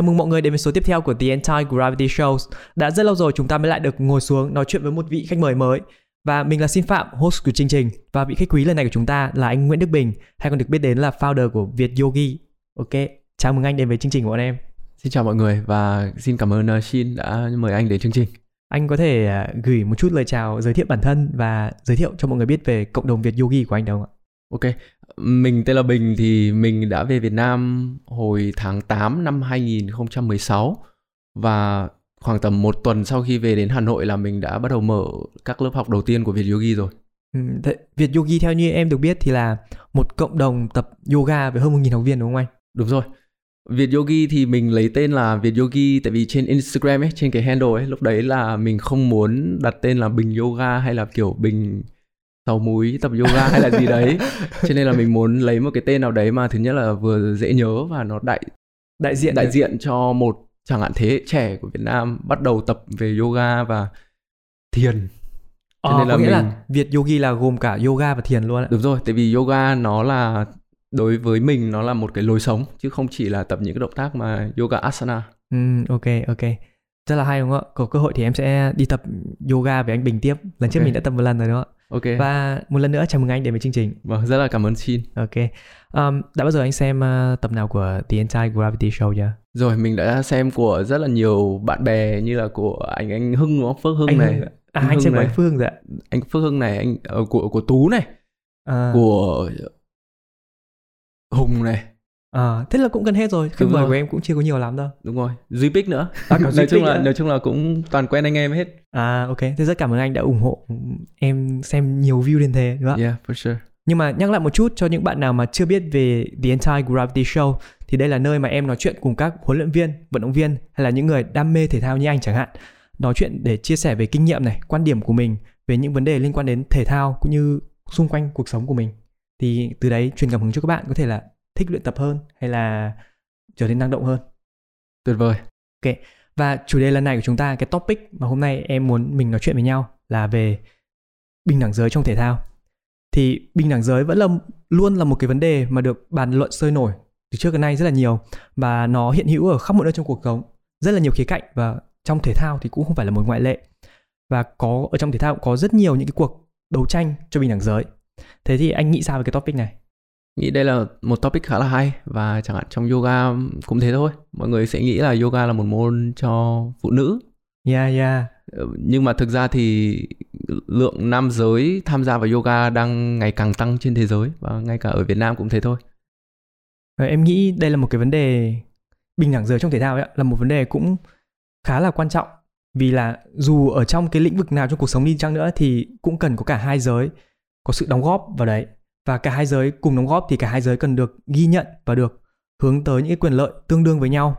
Chào mừng mọi người đến với số tiếp theo của The Anti-Gravity Shows. Đã rất lâu rồi chúng ta mới lại được ngồi xuống nói chuyện với một vị khách mời mới. Và mình là Xin Phạm, host của chương trình. Và vị khách quý lần này của chúng ta là anh Nguyễn Đức Bình, hay còn được biết đến là founder của Việt Yogi. Ok, chào mừng anh đến với chương trình của bọn em. Xin chào mọi người và xin cảm ơn uh, Shin đã mời anh đến chương trình. Anh có thể uh, gửi một chút lời chào giới thiệu bản thân và giới thiệu cho mọi người biết về cộng đồng Việt Yogi của anh được không ạ? Ok, mình tên là Bình thì mình đã về Việt Nam hồi tháng 8 năm 2016 và khoảng tầm một tuần sau khi về đến Hà Nội là mình đã bắt đầu mở các lớp học đầu tiên của Việt Yogi rồi. Ừ, thế Việt Yogi theo như em được biết thì là một cộng đồng tập yoga với hơn 1.000 học viên đúng không anh? Đúng rồi. Việt Yogi thì mình lấy tên là Việt Yogi tại vì trên Instagram ấy, trên cái handle ấy, lúc đấy là mình không muốn đặt tên là Bình Yoga hay là kiểu Bình sầu múi tập yoga hay là gì đấy cho nên là mình muốn lấy một cái tên nào đấy mà thứ nhất là vừa dễ nhớ và nó đại đại diện đại diện cho một chẳng hạn thế hệ trẻ của Việt Nam bắt đầu tập về yoga và thiền cho ờ, nên là có nghĩa mình... là Việt Yogi là gồm cả yoga và thiền luôn ạ. Đúng rồi, tại vì yoga nó là đối với mình nó là một cái lối sống chứ không chỉ là tập những cái động tác mà yoga asana. Ừ, ok ok. Rất là hay đúng không ạ? Có cơ hội thì em sẽ đi tập yoga với anh Bình tiếp. Lần okay. trước mình đã tập một lần rồi đó. Ok. Và một lần nữa chào mừng anh đến với chương trình. Vâng, rất là cảm ơn Shin. Ok. Um, đã bao giờ anh xem uh, tập nào của The Anti-Gravity Show chưa? Rồi, mình đã xem của rất là nhiều bạn bè như là của anh anh Hưng đúng không? Phước Hưng anh này. Hưng. À, anh, anh xem của anh Phước Hưng rồi ạ. Anh Phước Hưng này, anh uh, của của Tú này. À. Của Hùng này À, thế là cũng gần hết rồi. Khách mời của em cũng chưa có nhiều lắm đâu. Đúng rồi. Duy Pick nữa. À, nói chung là nữa. nói chung là cũng toàn quen anh em hết. À ok. Thế rất cảm ơn anh đã ủng hộ em xem nhiều view đến thế đúng không? Yeah, for sure. Nhưng mà nhắc lại một chút cho những bạn nào mà chưa biết về The Entire Gravity Show thì đây là nơi mà em nói chuyện cùng các huấn luyện viên, vận động viên hay là những người đam mê thể thao như anh chẳng hạn. Nói chuyện để chia sẻ về kinh nghiệm này, quan điểm của mình về những vấn đề liên quan đến thể thao cũng như xung quanh cuộc sống của mình. Thì từ đấy truyền cảm hứng cho các bạn có thể là thích luyện tập hơn hay là trở nên năng động hơn? Tuyệt vời. Ok và chủ đề lần này của chúng ta cái topic mà hôm nay em muốn mình nói chuyện với nhau là về bình đẳng giới trong thể thao. Thì bình đẳng giới vẫn là luôn là một cái vấn đề mà được bàn luận sôi nổi từ trước đến nay rất là nhiều và nó hiện hữu ở khắp mọi nơi trong cuộc sống rất là nhiều khía cạnh và trong thể thao thì cũng không phải là một ngoại lệ. Và có ở trong thể thao cũng có rất nhiều những cái cuộc đấu tranh cho bình đẳng giới. Thế thì anh nghĩ sao về cái topic này nghĩ đây là một topic khá là hay và chẳng hạn trong yoga cũng thế thôi. Mọi người sẽ nghĩ là yoga là một môn cho phụ nữ. Yeah yeah. Ờ, nhưng mà thực ra thì lượng nam giới tham gia vào yoga đang ngày càng tăng trên thế giới và ngay cả ở Việt Nam cũng thế thôi. Và em nghĩ đây là một cái vấn đề bình đẳng giới trong thể thao ấy, là một vấn đề cũng khá là quan trọng. Vì là dù ở trong cái lĩnh vực nào trong cuộc sống đi chăng nữa thì cũng cần có cả hai giới có sự đóng góp vào đấy và cả hai giới cùng đóng góp thì cả hai giới cần được ghi nhận và được hướng tới những cái quyền lợi tương đương với nhau.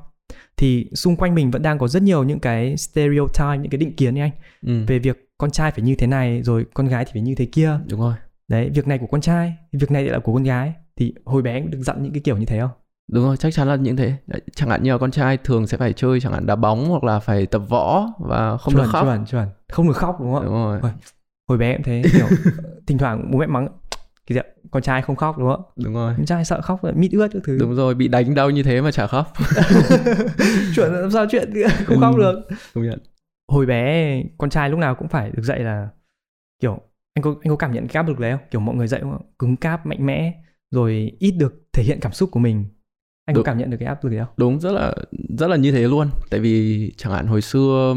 Thì xung quanh mình vẫn đang có rất nhiều những cái stereotype những cái định kiến ấy anh ừ. về việc con trai phải như thế này rồi con gái thì phải như thế kia. Đúng rồi. Đấy việc này của con trai việc này lại là của con gái. Thì hồi bé cũng được dặn những cái kiểu như thế không? Đúng rồi chắc chắn là những thế. Chẳng hạn như là con trai thường sẽ phải chơi chẳng hạn đá bóng hoặc là phải tập võ và không chuẩn, được khóc. chuẩn chuẩn. Không được khóc đúng không? Đúng rồi. Hồi bé cũng thế kiểu thỉnh thoảng bố mẹ mắng cái gì con trai không khóc đúng không? Đúng rồi. Con trai sợ khóc mít ướt các thứ. Đúng rồi bị đánh đau như thế mà chả khóc. Chuyện làm sao chuyện không khóc ừ, được. công nhận. Hồi bé con trai lúc nào cũng phải được dạy là kiểu anh có anh có cảm nhận cái áp lực đấy không? Kiểu mọi người dạy cứng cáp mạnh mẽ rồi ít được thể hiện cảm xúc của mình. Anh đúng. có cảm nhận được cái áp lực đấy không? Đúng rất là rất là như thế luôn. Tại vì chẳng hạn hồi xưa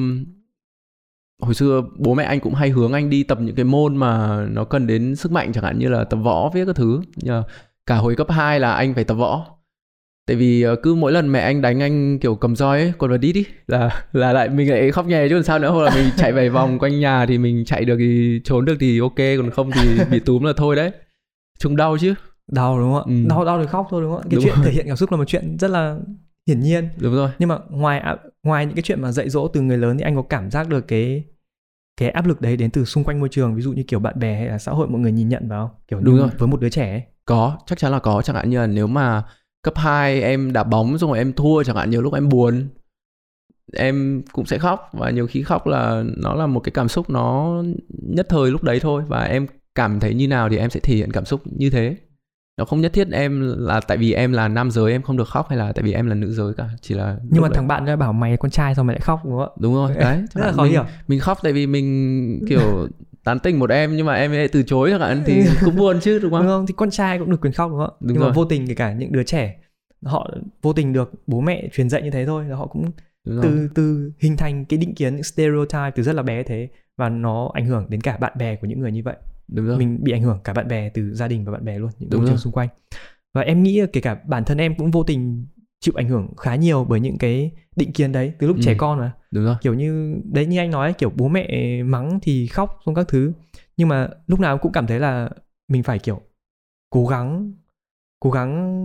hồi xưa bố mẹ anh cũng hay hướng anh đi tập những cái môn mà nó cần đến sức mạnh chẳng hạn như là tập võ viết các thứ. Nhưng cả hồi cấp 2 là anh phải tập võ. Tại vì ờ, cứ mỗi lần mẹ anh đánh anh kiểu cầm roi ấy còn vào đi đi là là lại mình lại khóc nhè chứ làm sao nữa. Hoặc là mình chạy vài vòng quanh nhà thì mình chạy được thì trốn được thì ok còn không thì bị túm là thôi đấy. Chúng đau chứ. Đau đúng không ạ? Ừ. đau đau thì khóc thôi đúng không ạ? Cái đúng chuyện rồi. thể hiện cảm xúc là một chuyện rất là hiển nhiên. Đúng rồi. Nhưng mà ngoài ngoài những cái chuyện mà dạy dỗ từ người lớn thì anh có cảm giác được cái cái áp lực đấy đến từ xung quanh môi trường ví dụ như kiểu bạn bè hay là xã hội mọi người nhìn nhận vào kiểu đúng rồi. với một đứa trẻ ấy. có chắc chắn là có chẳng hạn như là nếu mà cấp 2 em đá bóng xong rồi em thua chẳng hạn nhiều lúc em buồn. Em cũng sẽ khóc và nhiều khi khóc là nó là một cái cảm xúc nó nhất thời lúc đấy thôi và em cảm thấy như nào thì em sẽ thể hiện cảm xúc như thế nó không nhất thiết em là tại vì em là nam giới em không được khóc hay là tại vì em là nữ giới cả chỉ là nhưng mà đấy- thằng bạn đã bảo mày con trai sao mày lại khóc đúng không? Đúng rồi đấy rất là khó hạn hiểu. mình, mình khóc tại vì mình kiểu tán tỉnh một em nhưng mà em ấy từ chối chẳng hạn thì cũng buồn chứ đúng đúng không? Không thì con trai cũng được quyền khóc đúng không? Đúng nhưng rồi. mà vô tình kể cả những đứa trẻ họ vô tình được bố mẹ truyền dạy như thế thôi là họ cũng đúng rồi. từ từ hình thành cái định kiến những stereotype từ rất là bé thế và nó ảnh hưởng đến cả bạn bè của những người như vậy đúng rồi. Mình bị ảnh hưởng cả bạn bè từ gia đình và bạn bè luôn những môi trường xung quanh. Và em nghĩ kể cả bản thân em cũng vô tình chịu ảnh hưởng khá nhiều bởi những cái định kiến đấy từ lúc Ừ. trẻ con mà. Đúng rồi. Kiểu như đấy như anh nói kiểu bố mẹ mắng thì khóc xong các thứ. Nhưng mà lúc nào cũng cảm thấy là mình phải kiểu cố gắng cố gắng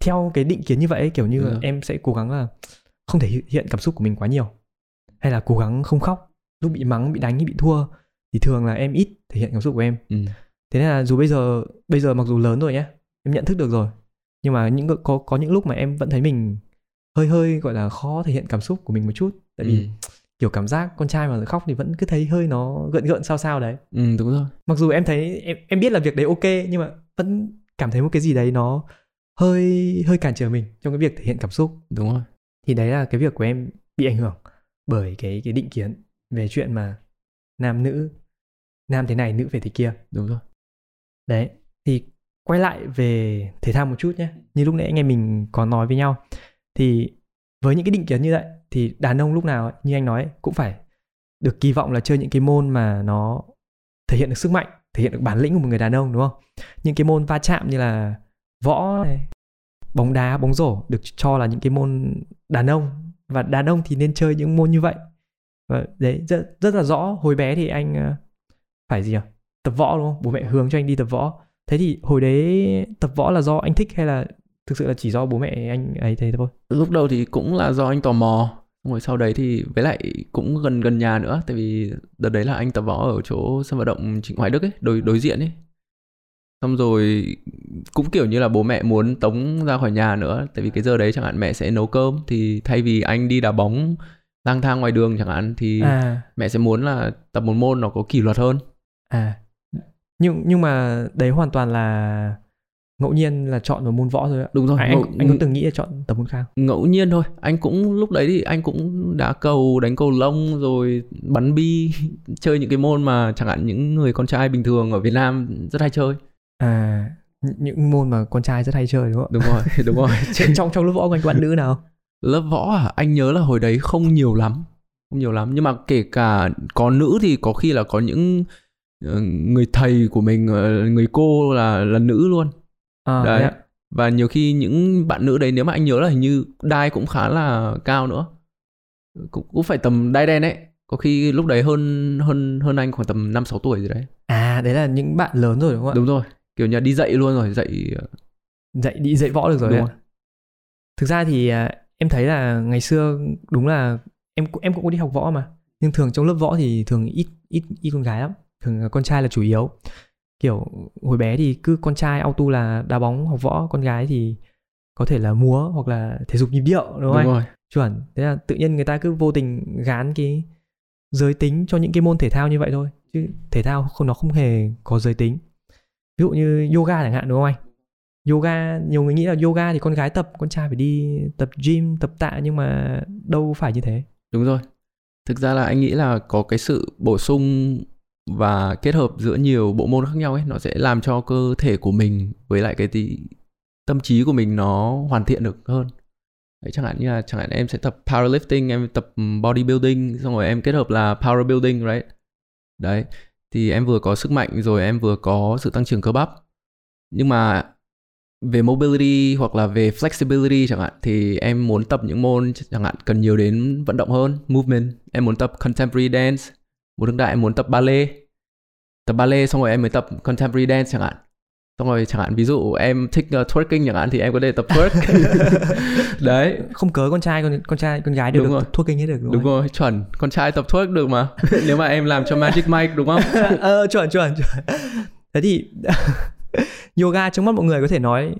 theo cái định kiến như vậy ấy, kiểu như rồi. em sẽ cố gắng là không thể hiện- cảm xúc của mình quá nhiều. Hay là cố gắng không khóc. Lúc bị mắng bị đánh bị thua thì thường là em ít thể hiện cảm xúc của em. Ừ. thế nên là dù bây giờ bây giờ mặc dù lớn rồi nhé em nhận thức được rồi. Nhưng mà những có có những lúc mà em vẫn thấy mình hơi hơi gọi là khó thể hiện cảm xúc của mình một chút. Tại vì ừ. kiểu cảm giác con trai mà khóc thì vẫn cứ thấy hơi nó gợn gợn sao sao đấy. Ừ đúng rồi. Mặc dù em thấy em em biết là việc đấy ok nhưng mà vẫn cảm thấy một cái gì đấy nó hơi hơi cản trở mình trong cái việc thể hiện cảm xúc. Đúng rồi. Thì đấy là cái việc của em bị ảnh hưởng bởi cái cái định kiến về chuyện mà nam nữ. Nam thế này nữ về thế kia. Đúng rồi. Đấy thì quay lại về thể thao một chút nhé. Như lúc nãy anh em mình có nói với nhau thì với những cái định kiến như vậy thì đàn ông lúc nào ấy, như anh nói ấy, cũng phải được kỳ vọng là chơi những cái môn mà nó thể hiện được sức mạnh thể hiện được bản lĩnh của một người đàn ông đúng không? Những cái môn va chạm như là võ này, bóng đá bóng rổ được cho là những cái môn đàn ông. Và đàn ông thì nên chơi những môn như vậy và đấy, rất rất là rõ. Hồi bé thì anh ờ, phải gì nhỉ? Tập võ, đúng không? Bố mẹ hướng cho anh đi tập võ. Thế thì hồi đấy tập võ là do anh thích hay là thực sự là chỉ do bố mẹ anh ấy thế thôi? Lúc đầu thì cũng là do anh tò mò. Rồi sau đấy thì với lại cũng gần gần nhà nữa. Tại vì đợt đấy là anh tập võ ở chỗ sân vận động Trịnh Hoài Đức ấy, đối đối diện ấy. Xong rồi cũng kiểu như là bố mẹ muốn tống ra khỏi nhà nữa. Tại vì cái giờ đấy chẳng hạn mẹ sẽ nấu cơm. Thì thay vì anh đi đá bóng lang thang ngoài đường chẳng hạn thì à. mẹ sẽ muốn là tập một môn nó có kỷ luật hơn. À. Nhưng nhưng mà đấy hoàn toàn là ngẫu nhiên là chọn một môn võ thôi ạ. Đúng rồi anh, anh, ngẫu, anh có từng nghĩ là chọn tập môn khác. Ngẫu nhiên thôi anh cũng lúc đấy thì anh cũng đá cầu đánh cầu lông rồi bắn bi chơi những cái môn mà chẳng hạn những người con trai bình thường ở Việt Nam rất hay chơi. À nh- những môn mà con trai rất hay chơi đúng không đúng rồi đúng rồi. Trong trong lớp võ của anh có bạn nữ nào lớp võ à? Anh nhớ là hồi đấy không nhiều lắm không nhiều lắm. Nhưng mà kể cả có nữ thì có khi là có những ờ, người thầy của mình ờ, người cô là là nữ luôn. À, đấy. ạ. và nhiều khi những bạn nữ đấy nếu mà anh nhớ là hình như đai cũng khá là cao nữa. Cũng, cũng phải tầm đai đen ấy. Có khi lúc đấy hơn hơn hơn anh khoảng tầm năm sáu tuổi gì đấy. À đấy là những bạn lớn rồi đúng không ạ? Đúng rồi. Kiểu nhà đi dạy luôn rồi dạy ờ, dạy đi dạy võ được rồi, Đúng ạ. thực ra thì à, em thấy là ngày xưa đúng là em em cũng có đi học võ mà. Nhưng thường trong lớp võ thì thường ít ít ít con gái lắm. Thường là con trai là chủ yếu. Kiểu hồi bé thì cứ con trai auto là đá bóng học võ con gái thì có thể là múa hoặc là thể dục nhịp điệu đúng không đúng anh? rồi. Chuẩn. Thế là tự nhiên người ta cứ vô tình gán cái giới tính cho những cái môn thể thao như vậy thôi. Chứ thể thao không nó không hề có giới tính. Ví dụ như yoga chẳng hạn đúng không anh yoga nhiều người nghĩ là yoga thì con gái tập con trai phải đi tập gym tập tạ nhưng mà đâu phải như thế. Đúng rồi. Thực ra là anh nghĩ là có cái sự bổ sung và kết hợp giữa nhiều bộ môn khác nhau ấy nó sẽ làm cho cơ thể của mình với lại cái tí, tâm trí của mình nó hoàn thiện được hơn. Đấy, chẳng hạn như là chẳng hạn em sẽ tập powerlifting em tập ừ, bodybuilding xong rồi em kết hợp là power building right? Đấy thì em vừa có sức mạnh rồi em vừa có sự tăng trưởng cơ bắp. Nhưng mà về mobility hoặc là về flexibility chẳng hạn thì em muốn tập những môn chẳng hạn cần nhiều đến vận động hơn movement. Em muốn tập contemporary dance một đương đại em muốn tập ballet. Tập ballet xong rồi em mới tập contemporary dance chẳng hạn. Xong rồi chẳng hạn ví dụ em thích uh, twerking chẳng hạn thì em có thể tập twerk. Đấy. Không cớ con trai con con trai con gái đều Đúng được rồi. thua kinh hết được đúng, đúng không? rồi chuẩn. Con trai tập twerk được mà. Nếu mà em làm cho magic mike đúng không? Ờ chuẩn chuẩn chuẩn. Thế thì yoga trong mắt mọi người có thể nói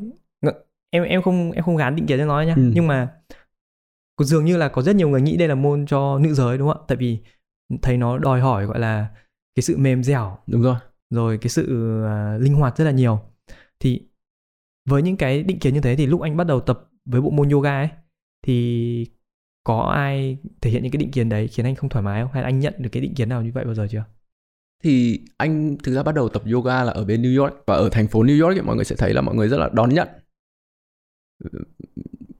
em em không em không gán định kiến cho nói nhá. Ừ. nhưng mà có dường như là có rất nhiều người nghĩ đây là môn cho nữ giới đúng không ạ? Tại vì thấy nó đòi hỏi gọi là cái sự mềm dẻo. Đúng rồi. Rồi cái sự à, linh hoạt rất là nhiều. Thì với những cái định kiến như thế thì lúc anh bắt đầu tập với bộ môn yoga ấy thì có ai thể hiện những cái định kiến đấy khiến anh không thoải mái không? Hay là anh nhận được cái định kiến nào như vậy bao giờ chưa thì anh thực ra bắt đầu tập yoga là ở bên New York và ở thành phố New York thì mọi người sẽ thấy là mọi người rất là đón nhận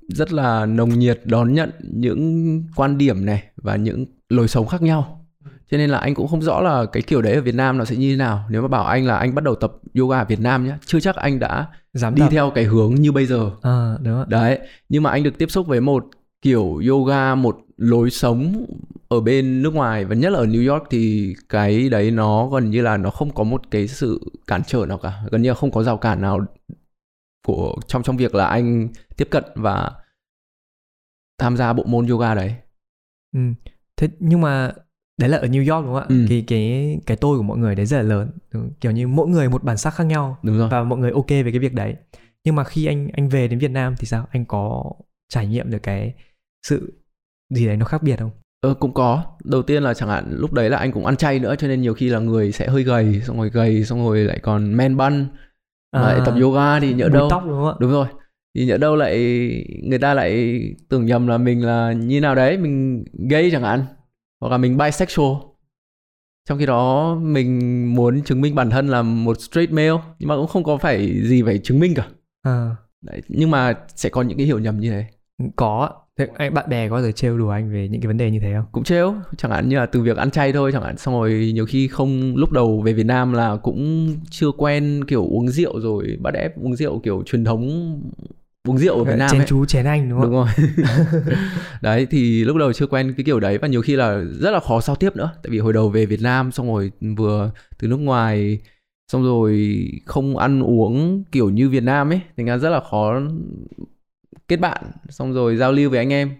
rất là nồng nhiệt đón nhận những quan điểm này và những lối sống khác nhau cho nên là anh cũng không rõ là cái kiểu đấy ở Việt Nam nó sẽ như thế nào nếu mà bảo anh là anh bắt đầu tập yoga ở Việt Nam nhé chưa chắc anh đã dám đi tập. theo cái hướng như bây giờ à, đúng rồi. đấy nhưng mà anh được tiếp xúc với một kiểu yoga một lối sống ở bên nước ngoài và nhất là ở New York thì cái đấy nó gần như là nó không có một cái sự cản trở nào cả. Gần như là không có rào cản nào của trong trong việc là anh tiếp cận và tham gia bộ môn yoga đấy. Ừ. thế nhưng mà đấy là ở New York đúng không ạ? Ừ. cái cái cái tôi của mọi người đấy rất là lớn. Đúng, kiểu như mỗi người một bản sắc khác nhau đúng rồi. và mọi người ok về cái việc đấy. Nhưng mà khi anh anh về đến Việt Nam thì sao? Anh có trải nghiệm được cái sự gì đấy nó khác biệt không? Ờ, cũng có. Đầu tiên là chẳng hạn lúc đấy là anh cũng ăn chay nữa cho nên nhiều khi là người sẽ hơi gầy xong rồi gầy xong rồi lại còn men bun. Mà lại tập yoga thì nhỡ À, đâu tóc đúng không ạ? Đúng rồi. Thì nhỡ đâu lại người ta lại tưởng nhầm là mình là như nào đấy mình gay chẳng hạn hoặc là mình bisexual. Trong khi đó mình muốn chứng minh bản thân là một straight male nhưng mà cũng không có phải gì phải chứng minh cả. À, đấy. nhưng mà sẽ có những cái hiểu nhầm như thế. Có. Thế anh bạn bè có giờ trêu đùa anh về những cái vấn đề như thế không? Cũng trêu chẳng hạn như là từ việc ăn chay thôi chẳng hạn. Xong rồi nhiều khi không lúc đầu về Việt Nam là cũng chưa quen kiểu uống rượu rồi bắt ép uống rượu kiểu truyền thống uống rượu ở Việt Nam chén ấy. chú chén anh đúng không? Đúng rồi. Đấy thì lúc đầu chưa quen cái kiểu đấy và nhiều khi là rất là khó giao tiếp nữa. Tại vì hồi đầu về Việt Nam xong rồi vừa từ nước ngoài xong rồi không ăn uống kiểu như Việt Nam ấy thành ra rất là khó kết bạn xong rồi giao lưu với anh em.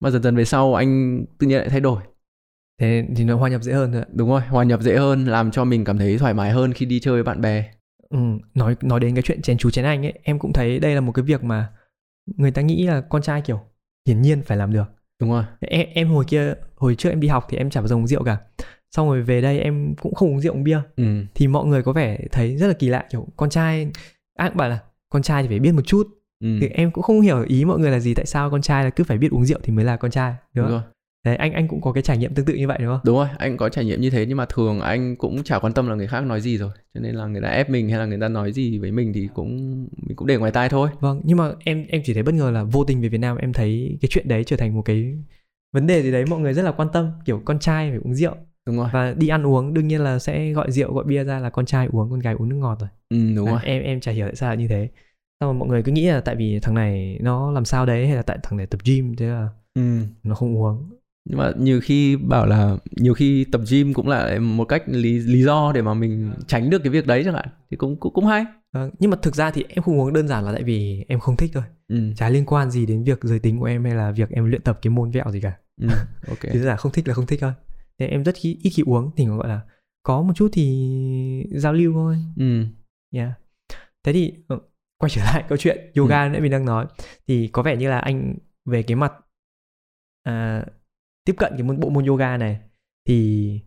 Mà dần dần về sau anh tự nhiên lại thay đổi. Thế thì nó hòa nhập dễ hơn ạ. đúng rồi hòa nhập dễ hơn làm cho mình cảm thấy thoải mái hơn khi đi chơi với bạn bè. Ừ, nói nói đến cái chuyện chén chú chén anh ấy em cũng thấy đây là một cái việc mà người ta nghĩ là con trai kiểu hiển nhiên phải làm được. Đúng rồi. Em, em hồi kia hồi trước em đi học thì em chả bao giờ uống rượu cả. Xong rồi về đây em cũng không uống rượu uống bia. Ừ. Thì mọi người có vẻ thấy rất là kỳ lạ kiểu con trai ai cũng bảo là con trai thì phải biết một chút ừ thì em cũng không hiểu ý mọi người là gì tại sao con trai là cứ phải biết uống rượu thì mới là con trai đúng đúng không rồi đấy anh anh cũng có cái trải nghiệm tương tự như vậy đúng không Đúng rồi, anh có trải nghiệm như thế nhưng mà thường anh cũng chả quan tâm là người khác nói gì rồi. Cho nên là người ta ép mình hay là người ta nói gì với mình thì cũng mình cũng để ngoài tai thôi. vâng nhưng mà em em chỉ thấy bất ngờ là vô tình về Việt Nam em thấy cái chuyện đấy trở thành một cái vấn đề gì đấy mọi người rất là quan tâm kiểu con trai phải uống rượu Đúng rồi. và đi ăn uống đương nhiên là sẽ gọi rượu gọi bia ra là con trai uống con gái uống nước ngọt rồi Ừ, đúng Đấy, rồi. em em chả hiểu tại sao lại như thế xong rồi mọi người cứ nghĩ là tại vì thằng này nó làm sao đấy hay là tại thằng này tập gym thế là Ừ. nó không uống Nhưng mà nhiều khi bảo là nhiều khi tập gym cũng là một cách lý lý do để mà mình tránh được cái việc đấy chẳng hạn. Thì cũng cũng cũng hay. Vâng, nhưng mà thực ra thì em không uống đơn giản là tại vì em không thích thôi Ừ. chả liên quan gì đến việc giới tính của em hay là việc em luyện tập cái môn vẹo gì cả Ừ. Ok. thì giản không thích là không thích thôi thế em rất khi, ít khi uống thì gọi là có một chút thì giao lưu thôi Ừ. yeah. thế thì ờ, quay trở lại câu chuyện yoga nãy mình đang nói. Thì có vẻ như là anh về cái mặt à, tiếp cận cái môn bộ môn yoga này thì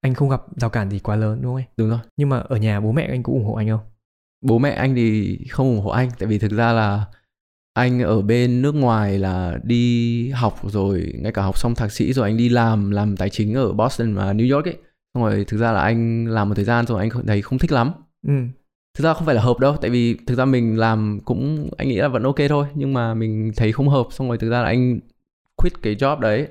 anh không gặp rào cản gì quá lớn đúng không anh? Đúng rồi. nhưng mà ở nhà bố mẹ anh cũng ủng hộ anh không? Bố mẹ anh thì không ủng hộ anh tại vì thực ra là anh ở bên nước ngoài là đi học rồi ngay cả học xong thạc sĩ rồi anh đi làm làm tài chính ở Boston và New York ấy. Xong rồi thực ra là anh làm một thời gian rồi anh thấy không thích lắm. Ừ thực ra không phải là hợp đâu tại vì thực ra mình làm cũng anh nghĩ là vẫn ok thôi nhưng mà mình thấy không hợp xong rồi thực ra là anh quit cái job đấy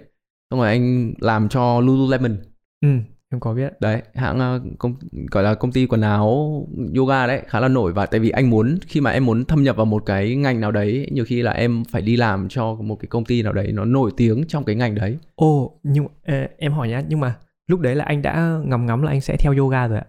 xong rồi anh làm cho Lululemon. Ừ em có biết. Đấy hãng ờ, công gọi là công ty quần áo yoga đấy khá là nổi và tại vì anh muốn khi mà em muốn thâm nhập vào một cái ngành nào đấy nhiều khi là em phải đi làm cho một cái công ty nào đấy nó nổi tiếng trong cái ngành đấy. Ồ nhưng ờ, em hỏi nhá nhưng mà lúc đấy là anh đã ngắm ngắm là anh sẽ theo yoga rồi ạ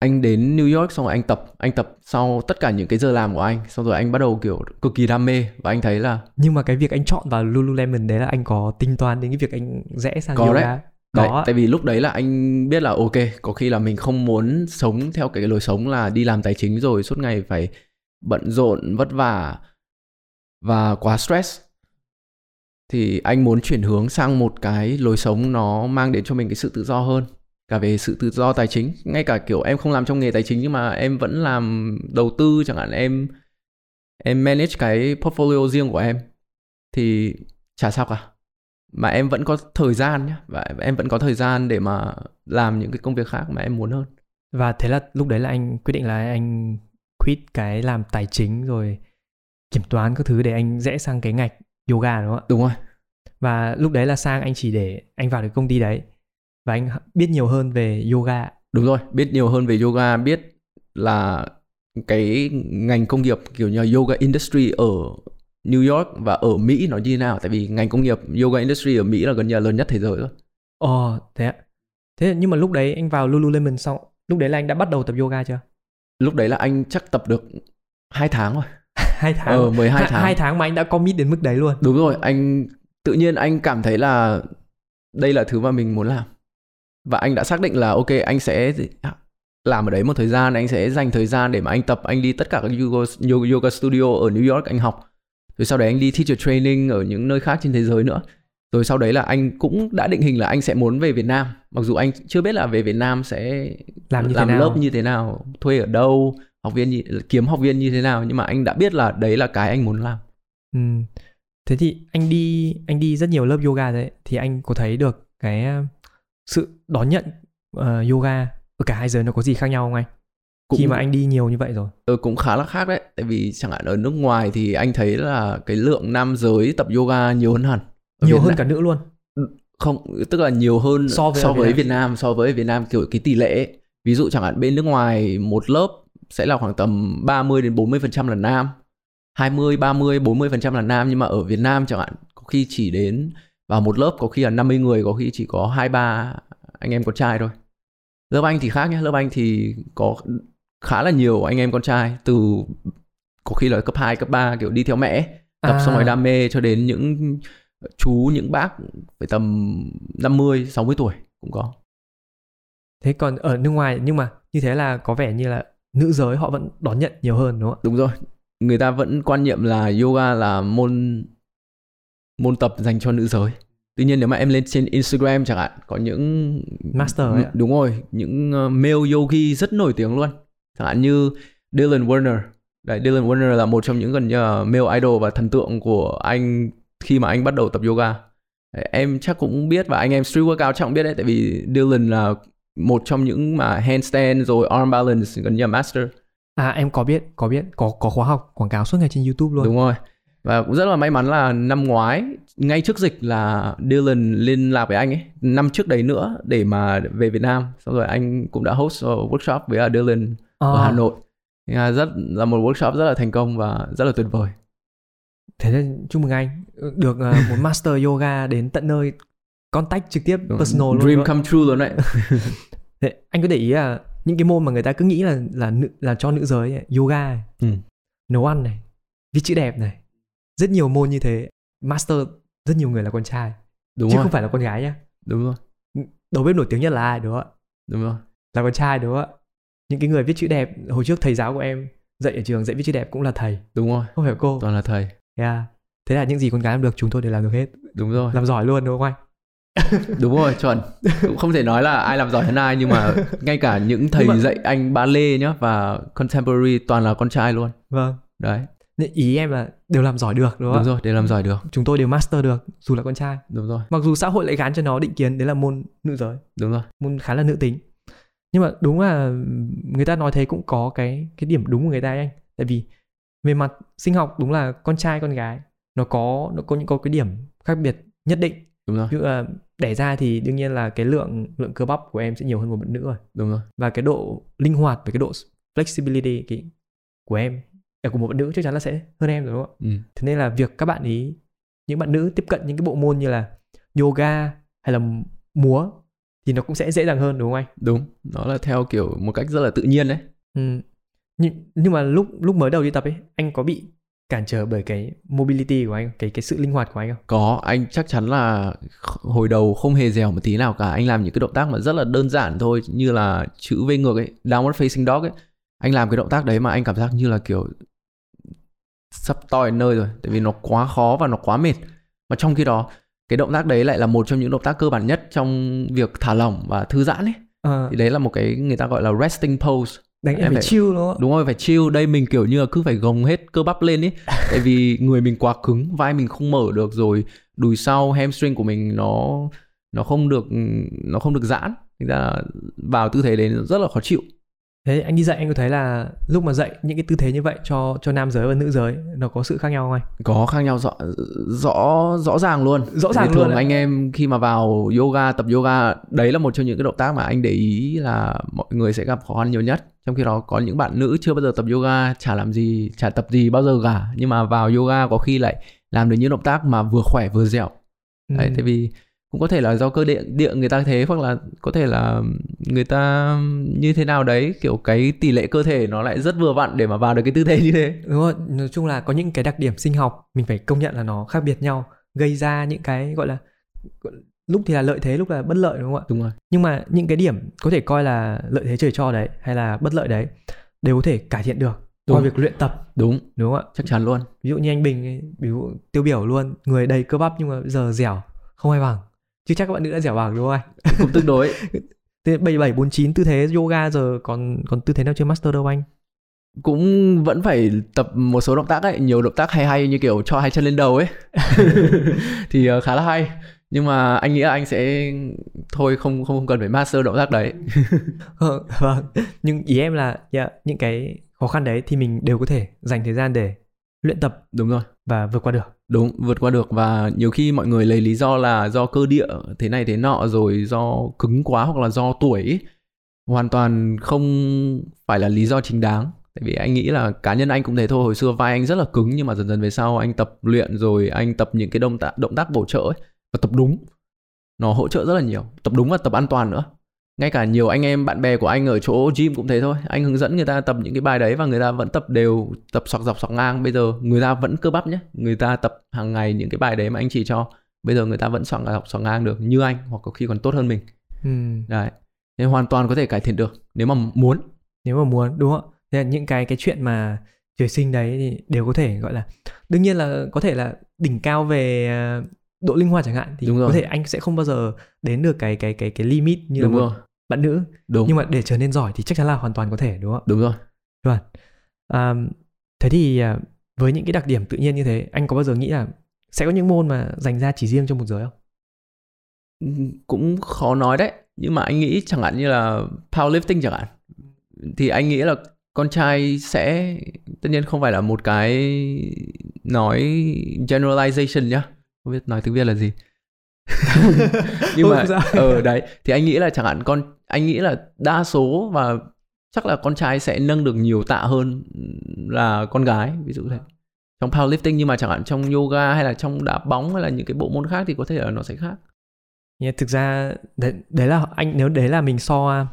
anh đến New York xong rồi anh tập anh tập sau tất cả những cái giờ làm của anh xong rồi anh bắt đầu kiểu cực kỳ đam mê và anh thấy là nhưng mà cái việc anh chọn vào Lululemon đấy là anh có tính toán đến cái việc anh rẽ sang Có yoga đấy. có Đấy, ạ. tại vì lúc đấy là anh biết là ok, có khi là mình không muốn sống theo cái lối sống là đi làm tài chính rồi suốt ngày phải bận rộn, vất vả và quá stress. Thì anh muốn chuyển hướng sang một cái lối sống nó mang đến cho mình cái sự tự do hơn. Cả về sự tự do tài chính. Ngay cả kiểu em không làm trong nghề tài chính nhưng mà em vẫn làm đầu tư chẳng hạn em em manage cái portfolio riêng của em. Thì chả sao cả. Mà em vẫn có thời gian nhé và em vẫn có thời gian để mà làm những cái công việc khác mà em muốn hơn. Và thế là lúc đấy là anh quyết định là anh quit cái làm tài chính rồi kiểm toán các thứ để anh rẽ sang cái ngạch yoga đúng không ạ? Đúng rồi. Và lúc đấy là sang anh chỉ để anh vào cái công ty đấy và anh biết nhiều hơn về yoga đúng rồi biết nhiều hơn về yoga biết là cái ngành công nghiệp kiểu như yoga industry ở New York và ở Mỹ nó như thế nào tại vì ngành công nghiệp yoga industry ở Mỹ là gần như là lớn nhất thế giới rồi. Ồ, thế ạ. Thế nhưng mà lúc đấy anh vào Lululemon xong, lúc đấy là anh đã bắt đầu tập yoga chưa? Lúc đấy là anh chắc tập được hai tháng rồi. hai tháng. Ờ, 12 tháng. Hai tháng mà anh đã commit đến mức đấy luôn. Đúng rồi, anh tự nhiên anh cảm thấy là đây là thứ mà mình muốn làm. Và anh đã xác định là ok anh sẽ làm ở đấy một thời gian, anh sẽ dành thời gian để mà anh tập, anh đi tất cả các yoga, yoga studio ở New York anh học. Rồi sau đấy anh đi teacher training ở những nơi khác trên thế giới nữa. Rồi sau đấy là anh cũng đã định hình là anh sẽ muốn về Việt Nam. Mặc dù anh chưa biết là về Việt Nam sẽ làm, như làm thế nào? lớp như thế nào thuê ở đâu học viên như, kiếm học viên như thế nào. Nhưng mà anh đã biết là đấy là cái anh muốn làm. Ừ. thế thì anh đi anh đi rất nhiều lớp yoga đấy. Thì anh có thấy được cái sự đón nhận uh, yoga ở cả hai giới nó có gì khác nhau không anh? Cũng, khi mà anh đi nhiều như vậy rồi. Ừ, cũng khá là khác đấy. Tại vì chẳng hạn ở nước ngoài thì anh thấy là cái lượng nam giới tập yoga nhiều hơn hẳn. Ở nhiều Việt hơn Nam. cả nữ luôn. Ừ, không tức là nhiều hơn so với, so với Việt, Việt Nam. Nam so với Việt Nam kiểu cái tỷ lệ ví dụ chẳng hạn bên nước ngoài một lớp sẽ là khoảng tầm 30 đến 40 phần trăm là nam 20, 30, 40 phần trăm là nam. Nhưng mà ở Việt Nam chẳng hạn có khi chỉ đến vào một lớp có khi là 50 người có khi chỉ có hai ba anh em con trai thôi lớp anh thì khác nhé lớp anh thì có khá là nhiều anh em con trai từ có khi là cấp 2, cấp 3 kiểu đi theo mẹ tập à. xong rồi đam mê cho đến những chú những bác phải tầm 50, 60 tuổi cũng có. Thế còn ở nước ngoài nhưng mà như thế là có vẻ như là nữ giới họ vẫn đón nhận nhiều hơn đúng không ạ? Đúng rồi. Người ta vẫn quan niệm là yoga là môn môn tập dành cho nữ giới. Tuy nhiên nếu mà em lên trên Instagram chẳng hạn có những master ấy. đúng rồi, những ờ, male yogi rất nổi tiếng luôn chẳng hạn như Dylan Warner Đấy, Dylan Warner là một trong những gần như là male idol và thần tượng của anh khi mà anh bắt đầu tập yoga. Đấy, em chắc cũng biết và anh em street workout chắc cũng biết đấy tại vì Dylan là một trong những mà handstand rồi arm balance gần như là master. À em có biết, có biết, có có khóa học quảng cáo suốt ngày trên YouTube luôn. Đúng rồi. Và cũng rất là may mắn là năm ngoái ngay trước dịch là Dylan liên lạc với anh ấy năm trước đấy nữa để mà về Việt Nam. Xong rồi anh cũng đã host workshop với Dylan ở à. Hà Nội là rất là một workshop rất là thành công và rất là tuyệt vời thế nên chúc mừng anh được uh, một master yoga đến tận nơi contact trực tiếp Đúng. personal luôn dream come true luôn đấy thế, anh có để ý là những cái môn mà người ta cứ nghĩ là là nữ là cho nữ giới ấy, yoga này, ừ. nấu ăn này viết chữ đẹp này rất nhiều môn như thế. Master rất nhiều người là con trai. Đúng chứ rồi. không phải là con gái nhá. Đúng rồi. Đầu bếp nổi tiếng nhất là ai đúng không ạ? Đúng rồi. Là con trai đúng không ạ? Những cái người viết chữ đẹp hồi trước thầy giáo của em dạy ở trường dạy viết chữ đẹp cũng là thầy. Đúng rồi. Không phải cô. Toàn là thầy. Yeah. thế là những gì con gái làm được chúng tôi đều làm được hết. Đúng rồi. Làm giỏi luôn đúng không anh? Đúng rồi chuẩn. Cũng không thể nói là ai làm giỏi hơn ai nhưng mà ngay cả những thầy mà... dạy anh ballet nhá và contemporary toàn là con trai luôn. Vâng. Đấy ý em là đều làm giỏi được đúng không đúng rồi đều làm giỏi được. Chúng tôi đều master được dù là con trai. Đúng rồi. Mặc dù xã hội lại gán cho nó định kiến đấy là môn nữ giới. Đúng rồi. Môn khá là nữ tính. Nhưng mà đúng là người ta nói thế cũng có cái cái điểm đúng của người ta anh. Tại vì về mặt sinh học đúng là con trai con gái nó có nó có những có cái điểm khác biệt nhất định. Đúng rồi. Ví dụ là đẻ ra thì đương nhiên là cái lượng lượng cơ bắp của em sẽ nhiều hơn một bạn nữ rồi. Đúng rồi. Và cái độ linh hoạt và cái độ flexibility cái của em của một bạn nữ chắc chắn là sẽ hơn em rồi đúng không ừ. thế nên là việc các bạn ý những bạn nữ tiếp cận những cái bộ môn như là yoga hay là múa thì nó cũng sẽ dễ dàng hơn đúng không anh? Đúng, nó là theo kiểu một cách rất là tự nhiên đấy. Ừ. Nhưng, nhưng mà lúc lúc mới đầu đi tập ấy, anh có bị cản trở bởi cái mobility của anh, cái cái sự linh hoạt của anh không? Có, anh chắc chắn là hồi đầu không hề dẻo một tí nào cả. Anh làm những cái động tác mà rất là đơn giản thôi, như là chữ V ngược ấy, downward facing dog ấy. Anh làm cái động tác đấy mà anh cảm giác như là kiểu sắp toi nơi rồi, tại vì nó quá khó và nó quá mệt. Mà trong khi đó cái động tác đấy lại là một trong những động tác cơ bản nhất trong việc thả lỏng và thư giãn ấy. Ờ, thì đấy là một cái người ta gọi là resting pose. Đánh em phải phải- chill đúng không? Đúng rồi phải chill. Đây mình kiểu như là cứ phải gồng hết cơ bắp lên ý tại vì người mình quá cứng vai mình không mở được rồi đùi sau hamstring của mình nó nó không được nó không được giãn. Thành ra vào tư thế đấy nó rất là khó chịu thế anh đi dạy anh có thấy là lúc mà dạy những cái tư thế như vậy cho cho nam giới và nữ giới nó có sự khác nhau không anh? Có khác nhau rõ rõ rõ ràng luôn. Rõ ràng luôn thường ạ. anh em khi mà vào yoga tập yoga đấy là một trong những cái động tác mà anh để ý là mọi người sẽ gặp khó khăn nhiều nhất. Trong khi đó có những bạn nữ chưa bao giờ tập yoga chả làm gì chả tập gì bao giờ cả. Nhưng mà vào yoga có khi lại làm được những động tác mà vừa khỏe vừa dẻo. Đấy Ừ. tại vì cũng có thể là do cơ địa địa người ta thế hoặc là có thể là người ta như thế nào đấy kiểu cái tỷ lệ cơ thể nó lại rất vừa vặn để mà vào được cái tư thế như thế. Đúng rồi nói chung là có những cái đặc điểm sinh học mình phải công nhận là nó khác biệt nhau gây ra những cái gọi là lúc thì là lợi thế lúc là bất lợi đúng không ạ? Đúng rồi. Nhưng mà những cái điểm có thể coi là lợi thế trời cho đấy hay là bất lợi đấy đều có thể cải thiện được qua việc luyện tập. Đúng. Đúng không ạ? Chắc chắn luôn. Ví dụ như anh Bình ấy, ví dụ tiêu biểu luôn người đầy cơ bắp nhưng mà giờ dẻo không ai bằng chứ chắc các bạn nữ đã dẻo bằng đúng không anh? Cũng tương đối. Thế 7749 tư thế yoga giờ còn còn tư thế nào chưa master đâu anh? Cũng vẫn phải tập một số động tác ấy nhiều động tác hay hay như kiểu cho hai chân lên đầu ấy. Thì ờ, khá là hay. Nhưng mà anh nghĩ là anh sẽ thôi không không không cần phải master động tác đấy. Ờ, vâng. Nhưng ý em là yeah, những cái khó khăn đấy thì mình đều có thể dành thời gian để luyện tập, đúng rồi, và vượt qua được. Đúng, vượt qua được và nhiều khi mọi người lấy lý do là do cơ địa thế này thế nọ rồi do cứng quá hoặc là do tuổi ấy. hoàn toàn không phải là lý do chính đáng. Tại vì anh nghĩ là cá nhân anh cũng thế thôi, hồi xưa vai anh rất là cứng nhưng mà dần dần về sau anh tập luyện rồi anh tập những cái động tác động tác bổ trợ ấy, và tập đúng. Nó hỗ trợ rất là nhiều, tập đúng và tập an toàn nữa ngay cả nhiều anh em bạn bè của anh ở chỗ gym cũng thế thôi. Anh hướng dẫn người ta tập những cái bài đấy và người ta vẫn tập đều tập sọc dọc sọc ngang. Bây giờ người ta vẫn cơ bắp nhé người ta tập hàng ngày những cái bài đấy mà anh chỉ cho. Bây giờ người ta vẫn sọc dọc sọc ngang được như anh hoặc có khi còn tốt hơn mình. Ừ. đấy. Nên hoàn toàn có thể cải thiện được nếu mà muốn. Nếu mà muốn đúng không? Là những cái cái chuyện mà trời sinh đấy thì đều có thể gọi là đương nhiên là có thể là đỉnh cao về à, độ linh hoạt chẳng hạn thì Đúng có rồi. thể anh sẽ không bao giờ đến được cái cái cái cái limit như đúng là rồi. bạn nữ. Đúng. Nhưng mà để trở nên giỏi thì chắc chắn là hoàn toàn có thể đúng không? Đúng rồi. Ạ à, thế thì à, với những cái đặc điểm tự nhiên như thế anh có bao giờ nghĩ là sẽ có những môn mà dành ra chỉ riêng cho một giới không? Cũng khó nói đấy. Nhưng mà anh nghĩ chẳng hạn như là powerlifting chẳng hạn thì anh nghĩ là con trai sẽ tất nhiên không phải là một cái nói generalization nhá không biết nói tiếng việt là gì. Nhưng mà ở đấy thì anh nghĩ là chẳng hạn con anh nghĩ là đa số và chắc là con trai sẽ nâng được nhiều tạ hơn là con gái ví dụ thế. Trong powerlifting nhưng mà chẳng hạn trong yoga hay là trong đá bóng hay là những cái bộ môn khác thì có thể là nó sẽ khác. Nhưng thực ra đấy, đấy là anh nếu đấy là mình so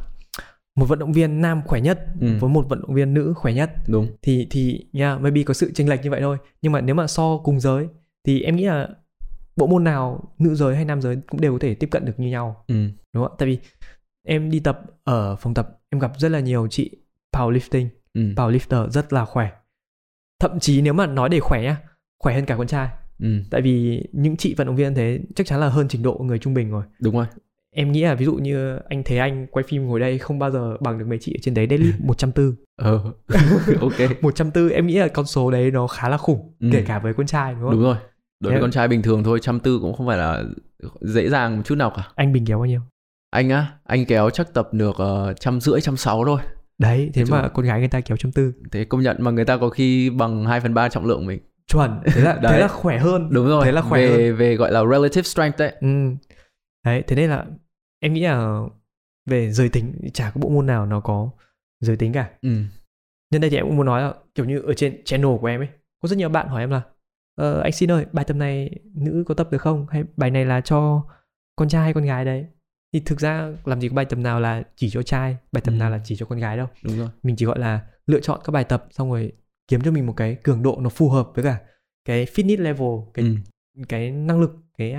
một vận động viên nam khỏe nhất Ừ. với một vận động viên nữ khỏe nhất đúng. thì thì yeah, maybe có sự chênh lệch như vậy thôi. Nhưng mà nếu mà so cùng giới thì em nghĩ là bộ môn nào nữ giới hay nam giới cũng đều có thể tiếp cận được như nhau. Ừ. Đúng không tại vì em đi tập ở phòng tập em gặp rất là nhiều chị powerlifting ừ. powerlifter rất là khỏe. Thậm chí nếu mà nói để khỏe nhá khỏe hơn cả con trai. Ừ. Tại vì những chị vận động viên thế chắc chắn là hơn trình độ người trung bình rồi. Đúng rồi. Em nghĩ là ví dụ như anh thấy anh quay phim ngồi đây không bao giờ bằng được mấy chị ở trên đấy deadlift 140 ờ. Ok. 140 em nghĩ là con số đấy nó khá là khủng Ừ. kể cả với con trai đúng không? Đúng rồi đối với Thế- con trai bình thường thôi trăm tư cũng không phải là dễ dàng một chút nào cả. Anh bình kéo bao nhiêu? Anh á anh kéo chắc tập được ờ, trăm rưỡi trăm sáu thôi. Đấy thế Nói mà con gái người ta kéo trăm tư. Thế công nhận mà người ta có khi bằng 2 phần ba trọng lượng mình. Chuẩn thế là thế Đấy. là khỏe hơn. Đúng rồi thế là khỏe về hơn. về gọi là relative strength đấy. Ừ. đấy thế nên là em nghĩ là về giới tính chả có bộ môn nào nó có giới tính cả. Ừ. Nhân đây thì em cũng muốn nói là kiểu như ở trên channel của em ấy có rất nhiều bạn hỏi em là ờ, anh xin ơi bài tập này nữ có tập được không? Hay bài này là cho con trai hay con gái đấy? Thì thực ra làm gì có bài tập nào là chỉ cho trai bài tập Ừ. nào là chỉ cho con gái đâu. Đúng rồi. Mình chỉ gọi là lựa chọn các bài tập xong rồi kiếm cho mình một cái cường độ nó phù hợp với cả cái fitness level cái ừ. cái năng lực cái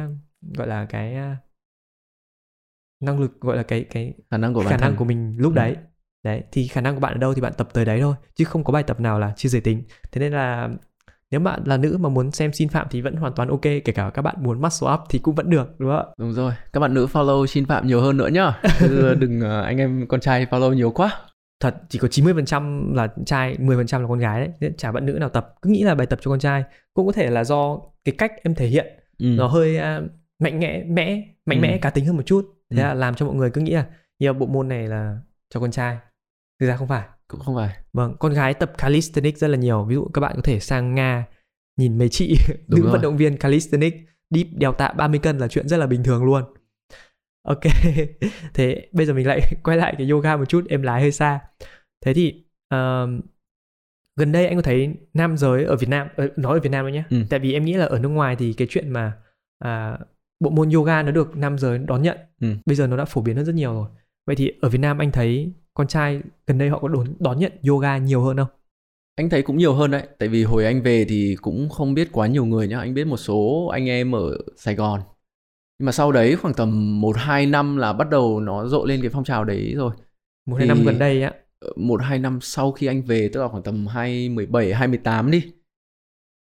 gọi là cái năng lực gọi là cái cái khả năng của khả năng thân. của mình lúc Ừ. đấy. Đấy thì khả năng của bạn ở đâu thì bạn tập tới đấy thôi chứ không có bài tập nào là chia giới tính. Thế nên là nếu bạn là nữ mà muốn xem xin phạm thì vẫn hoàn toàn ok kể cả các bạn muốn muscle up thì cũng vẫn được đúng không ạ? Đúng rồi các bạn nữ follow xin phạm nhiều hơn nữa nhá. Đừng uh, anh em con trai follow nhiều quá. Thật chỉ có 90% là trai 10% là con gái đấy chả bạn nữ nào tập cứ nghĩ là bài tập cho con trai. Cũng có thể là do cái cách em thể hiện ừ. nó hơi uh, mạnh mẽ mẽ mạnh ừ. mẽ cá tính hơn một chút. Thế ừ. là làm cho mọi người cứ nghĩ là nhiều bộ môn này là cho con trai. Thực ra không phải cũng không phải. Vâng con gái tập calisthenics rất là nhiều. Ví dụ các bạn có thể sang nga nhìn mấy chị nữ rồi. vận động viên calisthenics đi đèo tạ 30 cân là chuyện rất là bình thường luôn. Ok thế bây giờ mình lại quay lại cái yoga một chút em lái hơi xa. Thế thì uh, gần đây anh có thấy nam giới ở Việt Nam ờ, nói ở Việt Nam thôi nhé. Ừ. tại vì em nghĩ là ở nước ngoài thì cái chuyện mà à, bộ môn yoga nó được nam giới đón nhận. Ừ. bây giờ nó đã phổ biến hơn rất nhiều rồi. Vậy thì ở Việt Nam anh thấy con trai gần đây họ có đón, đón nhận yoga nhiều hơn không? Anh thấy cũng nhiều hơn đấy tại vì hồi anh về thì cũng không biết quá nhiều người nhá anh biết một số anh em ở Sài Gòn. Nhưng mà sau đấy khoảng tầm một hai năm là bắt đầu nó rộ lên cái phong trào đấy rồi. Một hai năm gần đây á? ờ, một hai năm sau khi anh về tức là khoảng tầm hai mười bảy hai mười tám đi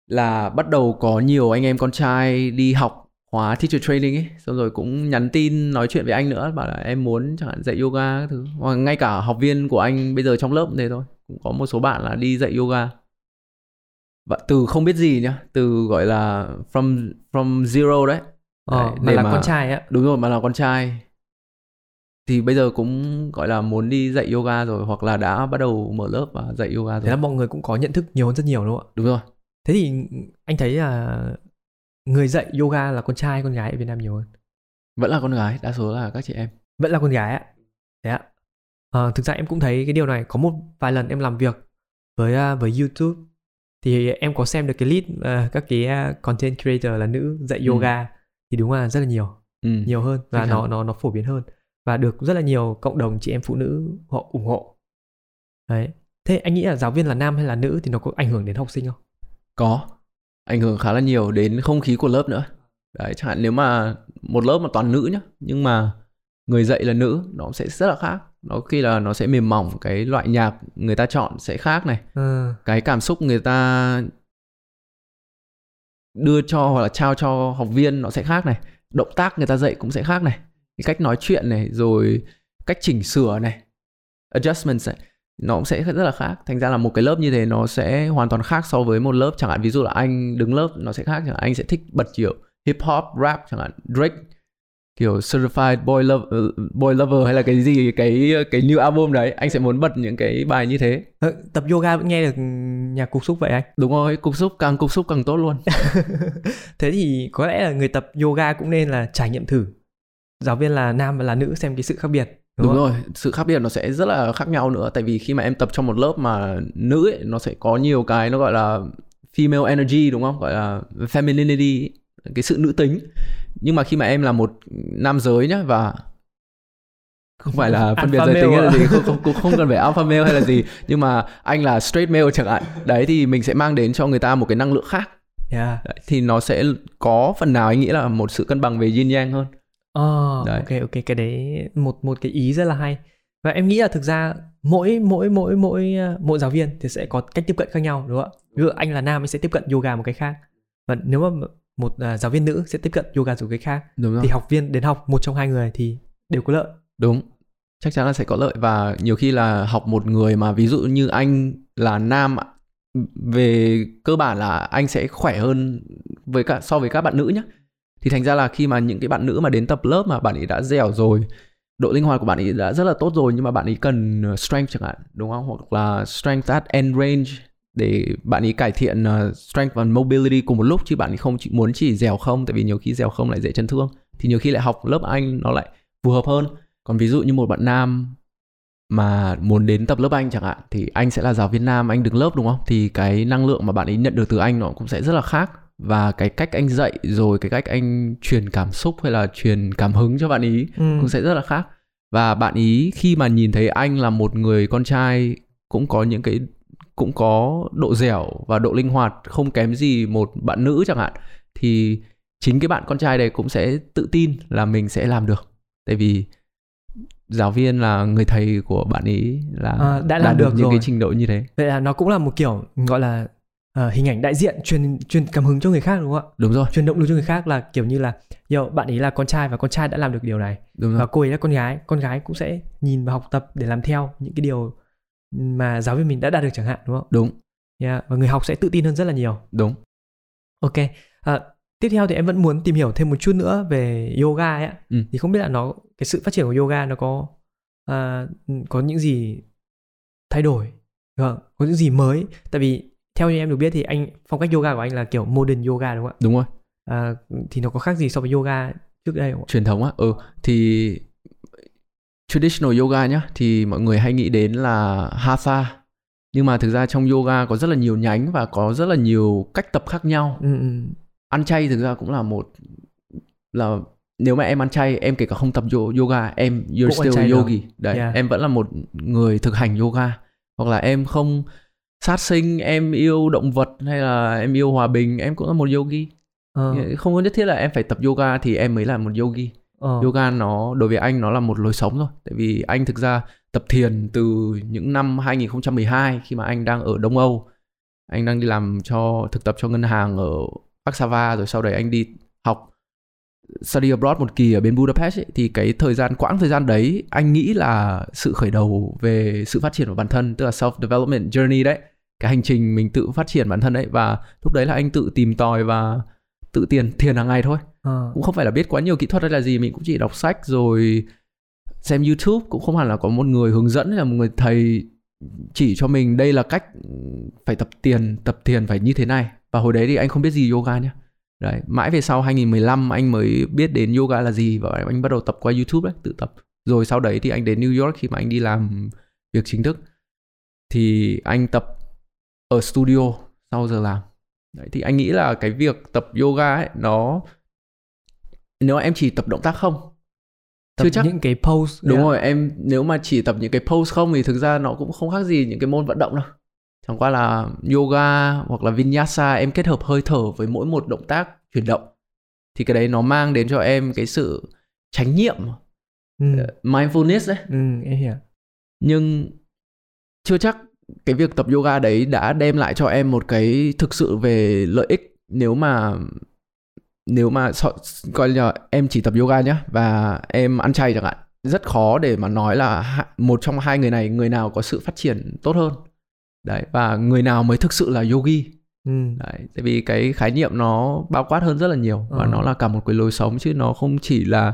là bắt đầu có nhiều anh em con trai đi học khóa teacher training ấy xong rồi cũng nhắn tin nói chuyện với anh nữa bảo là em muốn chẳng hạn dạy yoga các thứ hoặc ngay cả học viên của anh bây giờ trong lớp cũng thế thôi cũng có một số bạn là đi dạy yoga và từ không biết gì nhá từ gọi là from from zero đấy ờ, đấy, mà là mà, con trai á đúng rồi mà là con trai thì bây giờ cũng gọi là muốn đi dạy yoga rồi hoặc là đã bắt đầu mở lớp và dạy yoga rồi. Thế là mọi người cũng có nhận thức nhiều hơn rất nhiều đúng không ạ? Đúng rồi. Thế thì anh thấy là người dạy yoga là con trai con gái ở Việt Nam nhiều hơn. Vẫn là con gái đa số là các chị em. Vẫn là con gái ạ. Thế ạ. À, thực ra em cũng thấy cái điều này. Có một vài lần em làm việc với uh, với YouTube thì em có xem được cái list uh, các cái uh, content creator là nữ dạy ừ. yoga thì đúng là rất là nhiều ừ. nhiều hơn và nó nó nó phổ biến hơn và được rất là nhiều cộng đồng chị em phụ nữ họ ủng hộ. Đấy. Thế anh nghĩ là giáo viên là nam hay là nữ thì nó có ảnh hưởng đến học sinh không? Có ảnh hưởng khá là nhiều đến không khí của lớp nữa. Đấy chẳng hạn nếu mà một lớp mà toàn nữ nhá nhưng mà người dạy là nữ nó sẽ rất là khác. Nó khi là nó sẽ mềm mỏng cái loại nhạc người ta chọn sẽ khác này. Ừ. cái cảm xúc người ta đưa cho hoặc là trao cho học viên nó sẽ khác này. Động tác người ta dạy cũng sẽ khác này. Cái cách nói chuyện này rồi cách chỉnh sửa này. Adjustments này nó cũng sẽ rất là khác. Thành ra là một cái lớp như thế nó sẽ hoàn toàn khác so với một lớp chẳng hạn ví dụ là anh đứng lớp nó sẽ khác chẳng hạn anh sẽ thích bật kiểu hip hop rap chẳng hạn Drake kiểu certified boy lover, boy lover hay là cái gì cái cái new album đấy anh sẽ muốn bật những cái bài như thế. Ờ, tập yoga vẫn nghe được nhạc cục xúc vậy anh? Đúng rồi cục xúc càng cục xúc càng tốt luôn. Thế thì có lẽ là người tập yoga cũng nên là trải nghiệm thử. Giáo viên là nam và là nữ xem cái sự khác biệt đúng, đúng rồi sự khác biệt nó sẽ rất là khác nhau nữa. Tại vì khi mà em tập trong một lớp mà nữ ấy, nó sẽ có nhiều cái nó gọi là female energy đúng không? Gọi là femininity cái sự nữ tính. Nhưng mà khi mà em là một nam giới nhá và không phải là phân biệt giới tính hay là gì không, không, không cần phải alpha male hay là gì. Nhưng mà anh là straight male chẳng hạn. Đấy thì mình sẽ mang đến cho người ta một cái năng lượng khác. Yeah. đấy, thì nó sẽ có phần nào anh nghĩ là một sự cân bằng về yin yang hơn Ờ, Đấy. ok ok cái đấy một một cái ý rất là hay. Và em nghĩ là thực ra mỗi mỗi mỗi mỗi ờ, mỗi giáo viên thì sẽ có cách tiếp cận khác nhau đúng không ạ? Ví dụ anh là nam anh sẽ tiếp cận yoga một cách khác. Và nếu mà một uh, giáo viên nữ sẽ tiếp cận yoga một cách khác đúng rồi. thì học viên đến học một trong hai người thì đều có lợi. Đúng. Chắc chắn là sẽ có lợi và nhiều khi là học một người mà ví dụ như anh là nam về cơ bản là anh sẽ khỏe hơn với cả so với các bạn nữ nhé thì thành ra là khi mà những cái bạn nữ mà đến tập lớp mà bạn ấy đã dẻo rồi, độ linh hoạt của bạn ấy đã rất là tốt rồi, nhưng mà bạn ấy cần ờ, strength chẳng hạn, đúng không? Hoặc là strength at end range để bạn ấy cải thiện ờ, strength và mobility cùng một lúc, chứ bạn ấy không chỉ muốn chỉ dẻo không, tại vì nhiều khi dẻo không lại dễ chấn thương. Thì nhiều khi lại học lớp anh nó lại phù hợp hơn. Còn ví dụ như một bạn nam mà muốn đến tập lớp anh chẳng hạn, thì anh sẽ là giáo viên nam, anh đứng lớp, đúng không? Thì cái năng lượng mà bạn ấy nhận được từ anh nó cũng sẽ rất là khác và cái cách anh dạy rồi cái cách anh truyền cảm xúc hay là truyền cảm hứng cho bạn ý ừ. cũng sẽ rất là khác và bạn ý khi mà nhìn thấy anh là một người con trai cũng có những cái cũng có độ dẻo và độ linh hoạt không kém gì một bạn nữ chẳng hạn thì chính cái bạn con trai này cũng sẽ tự tin là mình sẽ làm được tại vì giáo viên là người thầy của bạn ý là à, đã làm được, được những rồi. cái trình độ như thế vậy là nó cũng là một kiểu gọi là uh, hình ảnh đại diện truyền truyền cảm hứng cho người khác đúng không ạ? Đúng rồi. Truyền động lực cho người khác là kiểu như là yo bạn ấy là con trai và con trai đã làm được điều này. Đúng rồi. Và cô ấy là con gái con gái cũng sẽ nhìn và học tập để làm theo những cái điều mà giáo viên mình đã đạt được chẳng hạn đúng không? Đúng. Yeah. và người học sẽ tự tin hơn rất là nhiều. Đúng. Ok à, tiếp theo thì em vẫn muốn tìm hiểu thêm một chút nữa về yoga ấy Ừ. thì không biết là nó cái sự phát triển của yoga nó có à, có những gì thay đổi? Vâng có những gì mới? Tại vì theo như em được biết thì anh phong cách yoga của anh là kiểu modern yoga đúng không đúng rồi. Ạ à, thì nó có khác gì so với yoga trước đây không ạ? Truyền thống á ừ. Thì traditional yoga nhá thì mọi người hay nghĩ đến là hatha. Nhưng mà thực ra trong yoga có rất là nhiều nhánh và có rất là nhiều cách tập khác nhau. Ừ, ừ. ăn chay thực ra cũng là một là nếu mà em ăn chay em kể cả không tập yo- yoga em you're Cũng still yogi. đấy Yeah. em vẫn là một người thực hành yoga. Hoặc là em không sát sinh em yêu động vật hay là em yêu hòa bình em cũng là một yogi. Ờ, không có nhất thiết là em phải tập yoga thì em mới là một yogi. Ờ. yoga nó đối với anh nó là một lối sống thôi. Tại vì anh thực ra tập thiền từ những năm 2012 khi mà anh đang ở Đông Âu. Anh đang đi làm cho thực tập cho ngân hàng ở Warsaw rồi sau đấy anh đi học study abroad một kỳ ở bên Budapest ấy, thì cái thời gian quãng thời gian đấy anh nghĩ là sự khởi đầu về sự phát triển của bản thân tức là self development journey đấy cái hành trình mình tự phát triển bản thân đấy và lúc đấy là anh tự tìm tòi và tự tiền thiền hàng ngày thôi. Ờ. cũng không phải là biết quá nhiều kỹ thuật hay là gì mình cũng chỉ đọc sách rồi xem YouTube cũng không hẳn là có một người hướng dẫn là một người thầy chỉ cho mình đây là cách phải tập tiền tập thiền phải như thế này. Và hồi đấy thì anh không biết gì yoga nhá. Đấy mãi về sau 2015 anh mới biết đến yoga là gì và anh bắt đầu tập qua YouTube đấy tự tập. Rồi sau đấy thì anh đến New York khi mà anh đi làm việc chính thức. Thì anh tập ở studio sau giờ làm. Đấy thì anh nghĩ là cái việc tập yoga ấy nó nếu em chỉ tập động tác không? Tập chưa chắc. những cái pose đúng yeah. rồi em nếu mà chỉ tập những cái pose không thì thực ra nó cũng không khác gì những cái môn vận động đâu. Chẳng qua là yoga hoặc là vinyasa em kết hợp hơi thở với mỗi một động tác chuyển động thì cái đấy nó mang đến cho em cái sự chánh niệm ừ. mindfulness đấy. Ừ em hiểu. Nhưng chưa chắc cái việc tập yoga đấy đã đem lại cho em một cái thực sự về lợi ích nếu mà nếu mà so, coi là em chỉ tập yoga nhá và em ăn chay chẳng hạn rất khó để mà nói là một trong hai người này người nào có sự phát triển tốt hơn đấy và người nào mới thực sự là yogi ừ. đấy tại vì cái khái niệm nó bao quát hơn rất là nhiều và Ờ. nó là cả một cái lối sống chứ nó không chỉ là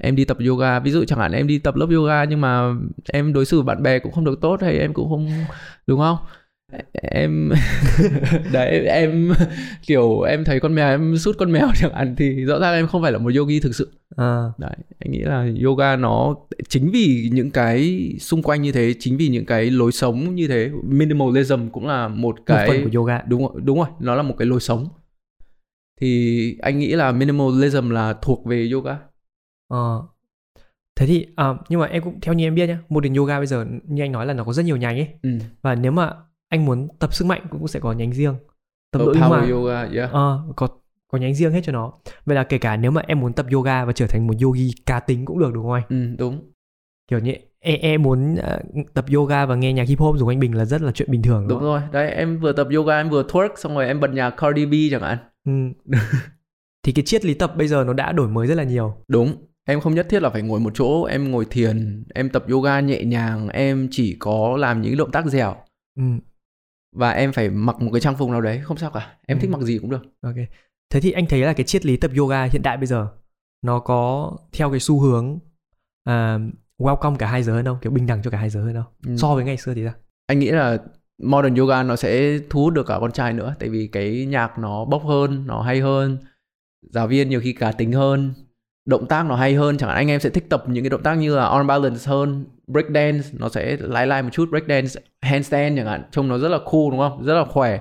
em đi tập yoga. Ví dụ chẳng hạn em đi tập lớp yoga nhưng mà em đối xử với bạn bè cũng không được tốt hay em cũng không đúng không? Em đấy em kiểu em thấy con mèo em sút con mèo chẳng hạn thì rõ ràng em không phải là một yogi thực sự. À, đấy anh nghĩ là yoga nó chính vì những cái xung quanh như thế chính vì những cái lối sống như thế minimalism cũng là một một cái phần của yoga. Đúng rồi đúng rồi nó là một cái lối sống. Thì anh nghĩ là minimalism là thuộc về yoga Ờ. Thế thì à, nhưng mà em cũng theo như em biết nhá, modern yoga bây giờ như anh nói là nó có rất nhiều nhánh ấy ừ. và nếu mà anh muốn tập sức mạnh cũng sẽ có nhánh riêng. Tập power hoạt yoga yeah. ờ, có có nhánh riêng hết cho nó. Vậy là kể cả nếu mà em muốn tập yoga và trở thành một yogi cá tính cũng được đúng không anh? ừ, đúng Kiểu như em, em muốn ờ, tập yoga và nghe nhạc hip hop dùng anh Bình là rất là chuyện bình thường đúng, đúng rồi đấy em vừa tập yoga em vừa twerk xong rồi em bật nhạc Cardi B chẳng hạn Ừ. thì cái triết lý tập bây giờ nó đã đổi mới rất là nhiều. đúng em không nhất thiết là phải ngồi một chỗ em ngồi thiền em tập yoga nhẹ nhàng em chỉ có làm những động tác dẻo Ừ. và em phải mặc một cái trang phục nào đấy không sao cả em Ừ. thích mặc gì cũng được Ok. Thế thì anh thấy là cái triết lý tập yoga hiện đại bây giờ nó có theo cái xu hướng à, welcome cả hai giới hơn không? Kiểu bình đẳng cho cả hai giới hơn không? Ừ. So với ngày xưa thì sao? anh nghĩ là modern yoga nó sẽ thu hút được cả con trai nữa tại vì cái nhạc nó bốc hơn nó hay hơn giáo viên nhiều khi cá tính hơn động tác nó hay hơn. Chẳng hạn anh em sẽ thích tập những cái động tác như là arm balance hơn break dance nó sẽ lái lai một chút break dance handstand chẳng hạn. Trông nó rất là cool đúng không? Rất là khỏe.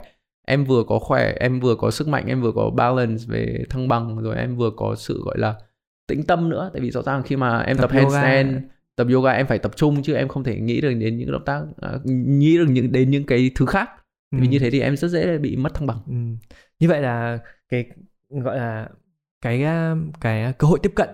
Em vừa có khỏe em vừa có sức mạnh em vừa có balance về thăng bằng rồi em vừa có sự gọi là tĩnh tâm nữa. Tại vì rõ ràng khi mà em Tập tập, yoga. handstand tập yoga em phải tập trung chứ em không thể nghĩ được đến những động tác à, nghĩ được những đến những cái thứ khác. Vì Ừ. như thế thì em rất dễ bị mất thăng bằng. Ừ. Như vậy là cái gọi là cái cái cơ hội tiếp cận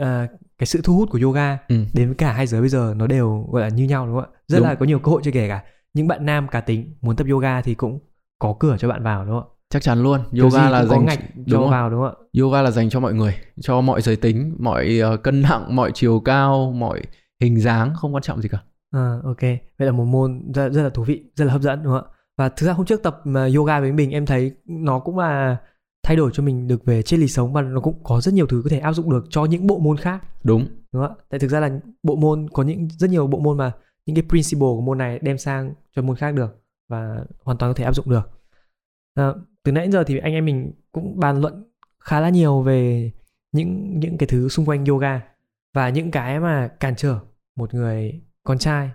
à, cái sự thu hút của yoga Ừ. đến với cả hai giới bây giờ nó đều gọi là như nhau đúng không ạ? Rất Đúng. là có nhiều cơ hội cho kể cả những bạn nam cá tính muốn tập yoga thì cũng có cửa cho bạn vào đúng không ạ chắc chắn luôn yoga là dành ngạch đúng cho không? vào đúng không ạ yoga là dành cho mọi người cho mọi giới tính mọi ờ, cân nặng mọi chiều cao mọi hình dáng không quan trọng gì cả À, ok, vậy là một môn rất, rất là thú vị, rất là hấp dẫn đúng không ạ? Và thực ra hôm trước tập mà yoga với mình em thấy nó cũng là thay đổi cho mình được về triết lý sống và nó cũng có rất nhiều thứ có thể áp dụng được cho những bộ môn khác đúng đúng không ạ? Tại thực ra là bộ môn có những rất nhiều bộ môn mà những cái principle của môn này đem sang cho môn khác được và hoàn toàn có thể áp dụng được. À, từ nãy đến giờ thì anh em mình cũng bàn luận khá là nhiều về những những cái thứ xung quanh yoga và những cái mà cản trở một người con trai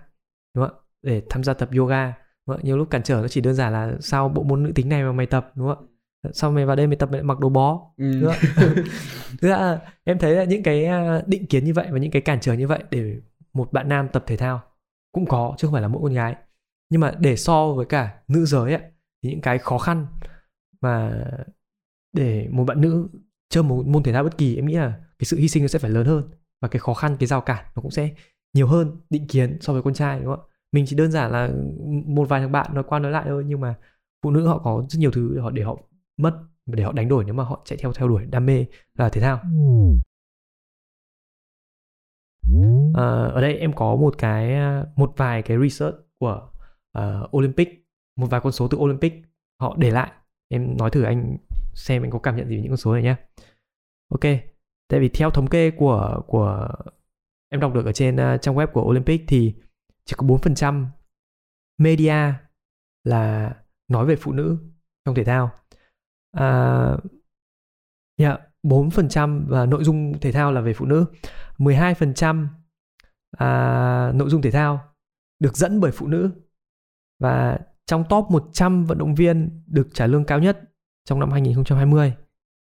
đúng không ạ để tham gia tập yoga đúng không? nhiều lúc cản trở nó chỉ đơn giản là sao bộ môn nữ tính này mà mày tập đúng không ạ sao mày vào đây mày tập mày lại mặc đồ bó. Ừ. Thực ra là em thấy là những cái à, định kiến như vậy và những cái cản trở như vậy để một bạn nam tập thể thao cũng có chứ không phải là mỗi con gái. Nhưng mà để so với cả nữ giới ấy, thì những cái khó khăn mà để một bạn nữ chơi một môn thể thao bất kỳ em nghĩ là cái sự hy sinh nó sẽ phải lớn hơn và cái khó khăn cái rào cản nó cũng sẽ nhiều hơn định kiến so với con trai đúng không ạ? Mình chỉ đơn giản là một vài thằng bạn nói qua nói lại thôi nhưng mà phụ nữ họ có rất nhiều thứ để họ để họ mất để họ đánh đổi nếu mà họ chạy theo theo đuổi đam mê là thể thao. À, ở đây em có một cái à, một vài cái research của uh, Olympic một vài con số từ Olympic họ để lại. Em nói thử anh xem anh có cảm nhận gì về những con số này nhé ok tại vì theo thống kê của của em đọc được ở trên uh, trang web của Olympic thì chỉ có 4% media là nói về phụ nữ trong thể thao. À, dạ, yeah, 4% và nội dung thể thao là về phụ nữ. 12% à, nội dung thể thao được dẫn bởi phụ nữ. Và trong top 100 vận động viên được trả lương cao nhất trong năm 2020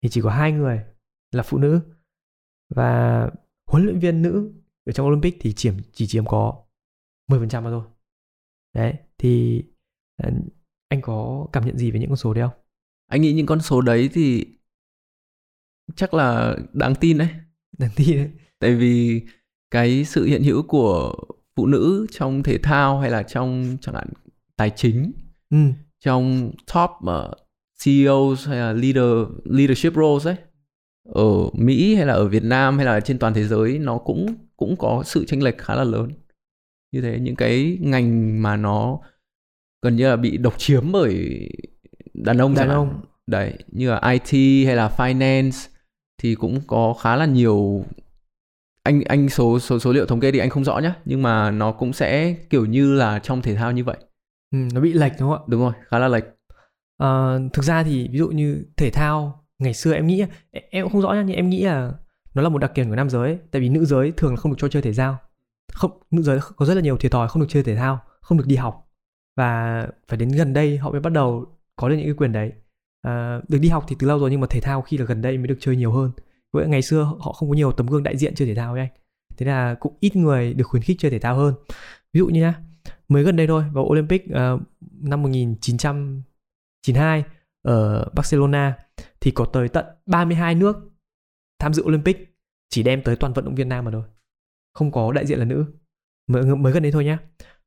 thì chỉ có hai người là phụ nữ. Và huấn luyện viên nữ ở trong Olympic thì chiếm chỉ chiếm có 10% mà thôi. Đấy, thì ờ, anh có cảm nhận gì về những con số đấy không? Anh nghĩ những con số đấy thì chắc là đáng tin đấy. Đáng tin đấy. tại vì cái sự hiện hữu của phụ nữ trong thể thao hay là trong chẳng hạn tài chính Ừ, trong top uh, CEOs hay là leader leadership roles ấy ở Mỹ hay là ở Việt Nam hay là trên toàn thế giới nó cũng cũng có sự chênh lệch khá là lớn. Như thế những cái ngành mà nó gần như là bị độc chiếm bởi đàn ông đàn ông. đấy như là IT hay là finance thì cũng có khá là nhiều anh anh số số số liệu thống kê thì anh không rõ nhá nhưng mà nó cũng sẽ kiểu như là trong thể thao như vậy Ừ, nó bị lệch đúng không ạ? đúng rồi khá là lệch Ờ, thực ra thì ví dụ như thể thao ngày xưa em nghĩ em- em cũng không rõ nha nhưng em nghĩ là nó là một đặc điểm của nam giới ấy. tại vì nữ giới thường là không được cho chơi thể thao không nữ giới có rất là nhiều thiệt thòi không được chơi thể thao không được đi học và phải đến gần đây họ mới bắt đầu có được những cái quyền đấy. À, được đi học thì từ lâu rồi nhưng mà thể thao khi là gần đây mới được chơi nhiều hơn. Vậy ngày xưa họ không có nhiều tấm gương đại diện chơi thể thao ấy anh. Thế là cũng ít người được khuyến khích chơi thể thao hơn. Ví dụ như nhá mới gần đây thôi vào Olympic uh, năm 1992 ở Barcelona thì có tới tận 32 nước tham dự Olympic chỉ đem tới toàn vận động viên nam mà thôi. Không có đại diện là nữ. Mới, mới gần đây thôi nhá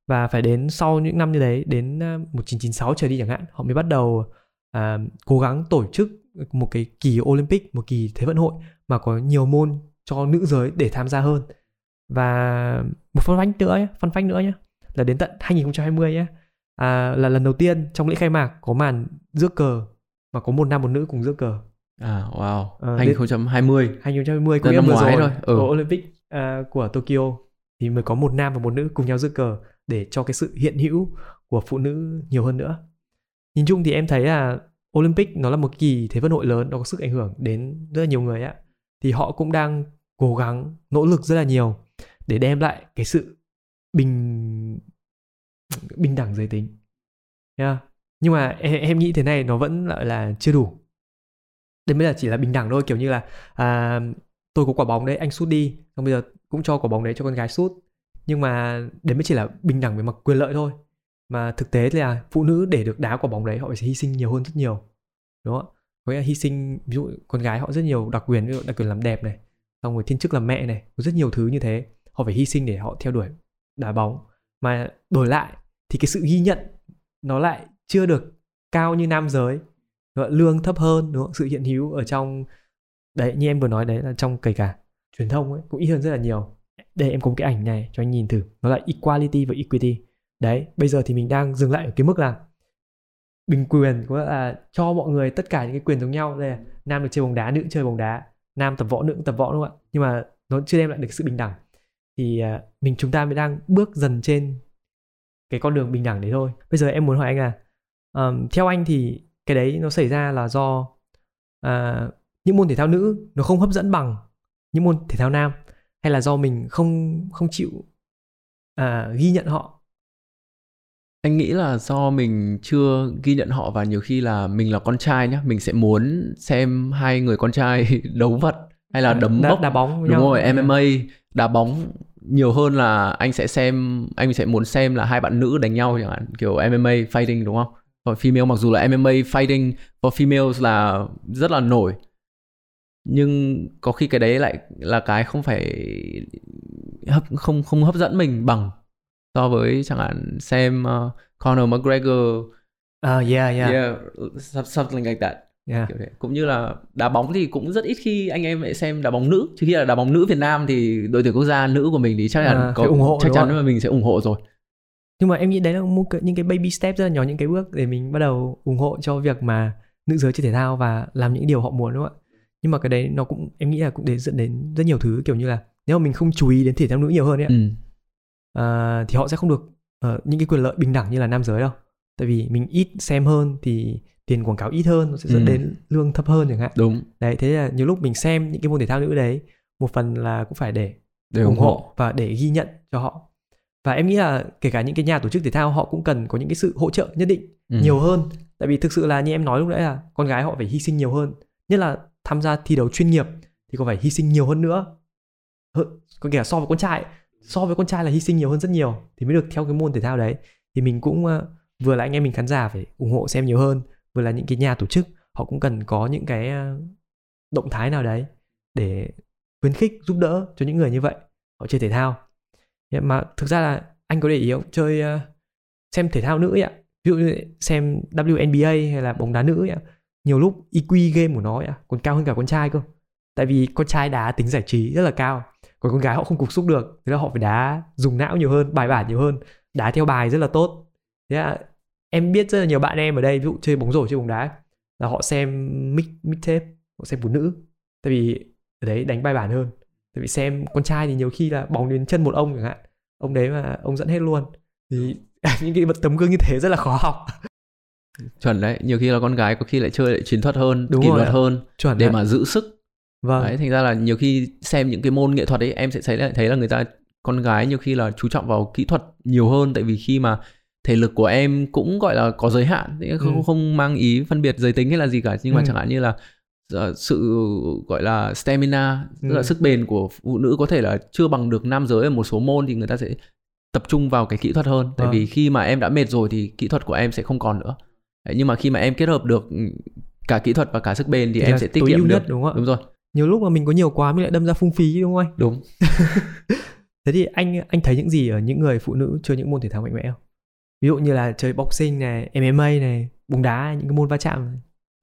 và phải đến sau những năm như đấy đến à, 1996 trở đi chẳng hạn họ mới bắt đầu à, cố gắng tổ chức một cái kỳ Olympic một kỳ thế vận hội mà có nhiều môn cho nữ giới để tham gia hơn. Và một fun fact nữa nhé, fun fact nữa nhé là đến tận 2020 nhé à, là lần đầu tiên trong lễ khai mạc có màn rước cờ mà có một nam một nữ cùng rước cờ. À wow Ờ, 2020 2020 có Là nghĩa năm ngoái rồi thôi, ừ. Olympic à, của Tokyo thì mới có một nam và một nữ cùng nhau rước cờ để cho cái sự hiện hữu của phụ nữ nhiều hơn nữa. Nhìn chung thì em thấy là Olympic nó là một kỳ thế vận hội lớn, nó có sức ảnh hưởng đến rất là nhiều người ạ. Thì họ cũng đang cố gắng nỗ lực rất là nhiều để đem lại cái sự bình bình đẳng giới tính. Yeah. Nhưng mà em, em nghĩ thế này nó vẫn lại là chưa đủ đây mới là chỉ là bình đẳng thôi kiểu như là à, tôi có quả bóng đấy anh sút đi xong bây giờ cũng cho quả bóng đấy cho con gái sút nhưng mà đấy mới chỉ là bình đẳng về mặt quyền lợi thôi. Mà thực tế là phụ nữ để được đá quả bóng đấy họ phải hy sinh nhiều hơn rất nhiều. Đúng không ạ? Có nghĩa là hy sinh, ví dụ con gái họ rất nhiều đặc quyền, ví dụ đặc quyền làm đẹp này, xong rồi thiên chức làm mẹ này, có rất nhiều thứ như thế. Họ phải hy sinh để họ theo đuổi đá bóng. Mà đổi lại thì cái sự ghi nhận nó lại chưa được cao như nam giới. Đúng lương thấp hơn, đúng không? sự hiện hữu ở trong, đấy, như em vừa nói đấy là trong kể cả truyền thông ấy cũng ít hơn rất là nhiều đây em có một cái ảnh này cho anh nhìn thử. Nó là equality và equity. Đấy bây giờ thì mình đang dừng lại ở cái mức là bình quyền có là cho mọi người tất cả những cái quyền giống nhau. Đây là nam được chơi bóng đá nữ chơi bóng đá. Nam tập võ nữ tập võ đúng không ạ? Nhưng mà nó chưa đem lại được sự bình đẳng. Thì à, mình chúng ta mới đang bước dần trên cái con đường bình đẳng đấy thôi. Bây giờ em muốn hỏi anh là um, theo anh thì cái đấy nó xảy ra là do uh, những môn thể thao nữ nó không hấp dẫn bằng những môn thể thao nam? Hay là do mình không không chịu uh, ghi nhận họ? Anh nghĩ là do mình chưa ghi nhận họ và nhiều khi là mình là con trai nhá mình sẽ muốn xem hai người con trai đấu vật hay là đấm đá, bốc đá bóng đúng nhau. rồi MMA đá bóng nhiều hơn là anh sẽ xem anh sẽ muốn xem là hai bạn nữ đánh nhau chẳng hạn kiểu MMA fighting đúng không? Còn female mặc dù là MMA fighting for females là rất là nổi nhưng có khi cái đấy lại là cái không phải hấp không không hấp dẫn mình bằng so với chẳng hạn xem uh, Conor McGregor À yeah yeah. yeah something like that yeah. kiểu thế cũng như là đá bóng thì cũng rất ít khi anh em lại xem đá bóng nữ chứ khi là đá bóng nữ Việt Nam thì đội tuyển quốc gia nữ của mình thì chắc là À, có ủng hộ, chắc chắn là mình sẽ ủng hộ rồi Nhưng mà em nghĩ đấy là một những cái baby step rất là nhỏ những cái bước để mình bắt đầu ủng hộ cho việc mà nữ giới chơi thể thao và làm những điều họ muốn đúng không ạ? Nhưng mà cái đấy nó cũng em nghĩ là cũng để dẫn đến rất nhiều thứ kiểu như là nếu mà mình không chú ý đến thể thao nữ nhiều hơn ấy, ừ. à, thì họ sẽ không được ờ, những cái quyền lợi bình đẳng như là nam giới đâu. Tại vì mình ít xem hơn thì tiền quảng cáo ít hơn nó sẽ dẫn Ừ. đến lương thấp hơn chẳng hạn. đúng Đấy thế là nhiều lúc mình xem những cái môn thể thao nữ đấy một phần là cũng phải để để ủng hộ và để ghi nhận cho họ và em nghĩ là kể cả những cái nhà tổ chức thể thao họ cũng cần có những cái sự hỗ trợ nhất định Ừ. nhiều hơn tại vì thực sự là như em nói lúc nãy là con gái họ phải hy sinh nhiều hơn nhất là tham gia thi đấu chuyên nghiệp thì còn phải hy sinh nhiều hơn nữa? Có kể là so với con trai, so với con trai là hy sinh nhiều hơn rất nhiều thì mới được theo cái môn thể thao đấy. Thì mình cũng ờ, vừa là anh em mình khán giả phải ủng hộ xem nhiều hơn, vừa là những cái nhà tổ chức, họ cũng cần có những cái ờ, động thái nào đấy để khuyến khích, giúp đỡ cho những người như vậy, họ chơi thể thao. Nhưng mà thực ra là anh có để ý không? Chơi ờ, xem thể thao nữ ấy ạ. Ví dụ như xem WNBA hay là bóng đá nữ ấy ạ nhiều lúc IQ game của nó ấy à, còn cao hơn cả con trai cơ. Tại vì con trai đá tính giải trí rất là cao, còn con gái họ không cục xúc được, thế là họ phải đá dùng não nhiều hơn, bài bản nhiều hơn, đá theo bài rất là tốt. Thế là em biết rất là nhiều bạn em ở đây, ví dụ chơi bóng rổ, chơi bóng đá, là họ xem mix mic tape, họ xem phụ nữ. Tại vì ở đấy đánh bài bản hơn. Tại vì xem con trai thì nhiều khi là bóng đến chân một ông chẳng hạn, ông đấy mà ông dẫn hết luôn. Thì những cái vật tấm gương như thế rất là khó học chuẩn đấy nhiều khi là con gái có khi lại chơi lại chiến thuật hơn Đúng kỷ luật hơn chuẩn để đấy. mà giữ sức vâng đấy thành ra là nhiều khi xem những cái môn nghệ thuật ấy em sẽ thấy là thấy là người ta con gái nhiều khi là chú trọng vào kỹ thuật nhiều hơn tại vì khi mà thể lực của em cũng gọi là có giới hạn không Ừ. không mang ý phân biệt giới tính hay là gì cả nhưng mà Ừ. chẳng hạn như là ờ, sự gọi là stamina tức là Ừ. sức bền của phụ nữ có thể là chưa bằng được nam giới ở một số môn thì người ta sẽ tập trung vào cái kỹ thuật hơn tại Vâng. vì khi mà em đã mệt rồi thì kỹ thuật của em sẽ không còn nữa nhưng mà khi mà em kết hợp được ừ, cả kỹ thuật và cả sức bền thì, Thì em sẽ tiết kiệm được. nhất, đúng không ạ? đúng rồi. Nhiều lúc mà mình có nhiều quá mình lại đâm ra phung phí đúng không anh? Đúng. Thế thì anh anh thấy những gì ở những người phụ nữ chơi những môn thể thao mạnh mẽ không? Ví dụ như là chơi boxing này MMA này bóng đá những cái môn va chạm này.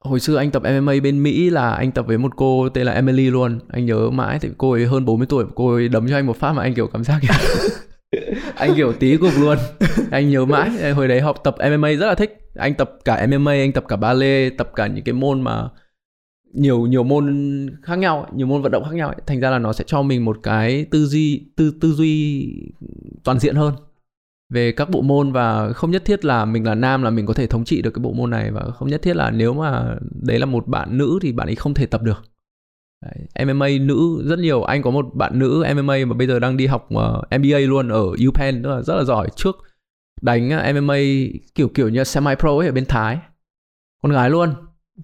Hồi xưa anh tập MMA bên Mỹ là anh tập với một cô tên là Emily luôn. Anh nhớ mãi thì cô ấy hơn 40 tuổi Cô ấy đấm cho anh một phát mà anh kiểu cảm giác Anh kiểu tí cục luôn. Anh nhớ mãi. Hồi đấy học tập MMA rất là thích. Anh tập cả MMA, anh tập cả ballet Tập cả những cái môn mà nhiều nhiều môn khác nhau nhiều môn vận động khác nhau thành ra là nó sẽ cho mình một cái tư duy tư tư duy toàn diện hơn về các bộ môn và không nhất thiết là mình là nam là mình có thể thống trị được cái bộ môn này và không nhất thiết là nếu mà đấy là một bạn nữ thì bạn ấy không thể tập được đấy. MMA nữ rất nhiều. Anh có một bạn nữ MMA mà bây giờ đang đi học uh, MBA luôn ở UPenn tức là rất là giỏi. Trước đánh uh, MMA kiểu kiểu như semi pro ấy ở bên Thái. Con gái luôn.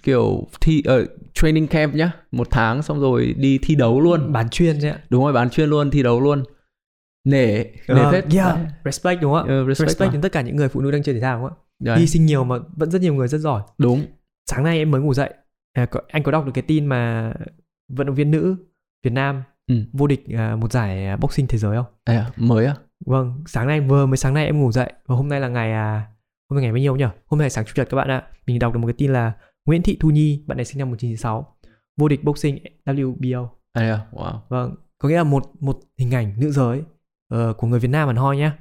Kiểu thi ở training camp nhá. Một tháng xong rồi đi thi đấu luôn. Bán chuyên chứ đúng rồi bán chuyên luôn thi đấu luôn. Nể nể Ờ, phết. yeah, respect đúng không ạ? Ờ, respect, respect đến tất cả những người phụ nữ đang chơi thể thao đúng không ạ? Hy sinh nhiều mà vẫn rất nhiều người rất giỏi. Đúng. Sáng nay em mới ngủ dậy. À, anh có đọc được cái tin mà vận động viên nữ Việt Nam Ừ. vô địch à, một giải à, boxing thế giới không? À, mới à vâng sáng nay vừa mới sáng nay em ngủ dậy và hôm nay là ngày à, hôm nay ngày bao nhiêu nhỉ? Hôm nay sáng chủ nhật các bạn ạ. Mình đọc được một cái tin là Nguyễn Thị Thu Nhi bạn này sinh năm 1996 vô địch boxing WBO à, wow. vâng có nghĩa là một một hình ảnh nữ giới uh, của người Việt Nam hẳn hoi nhá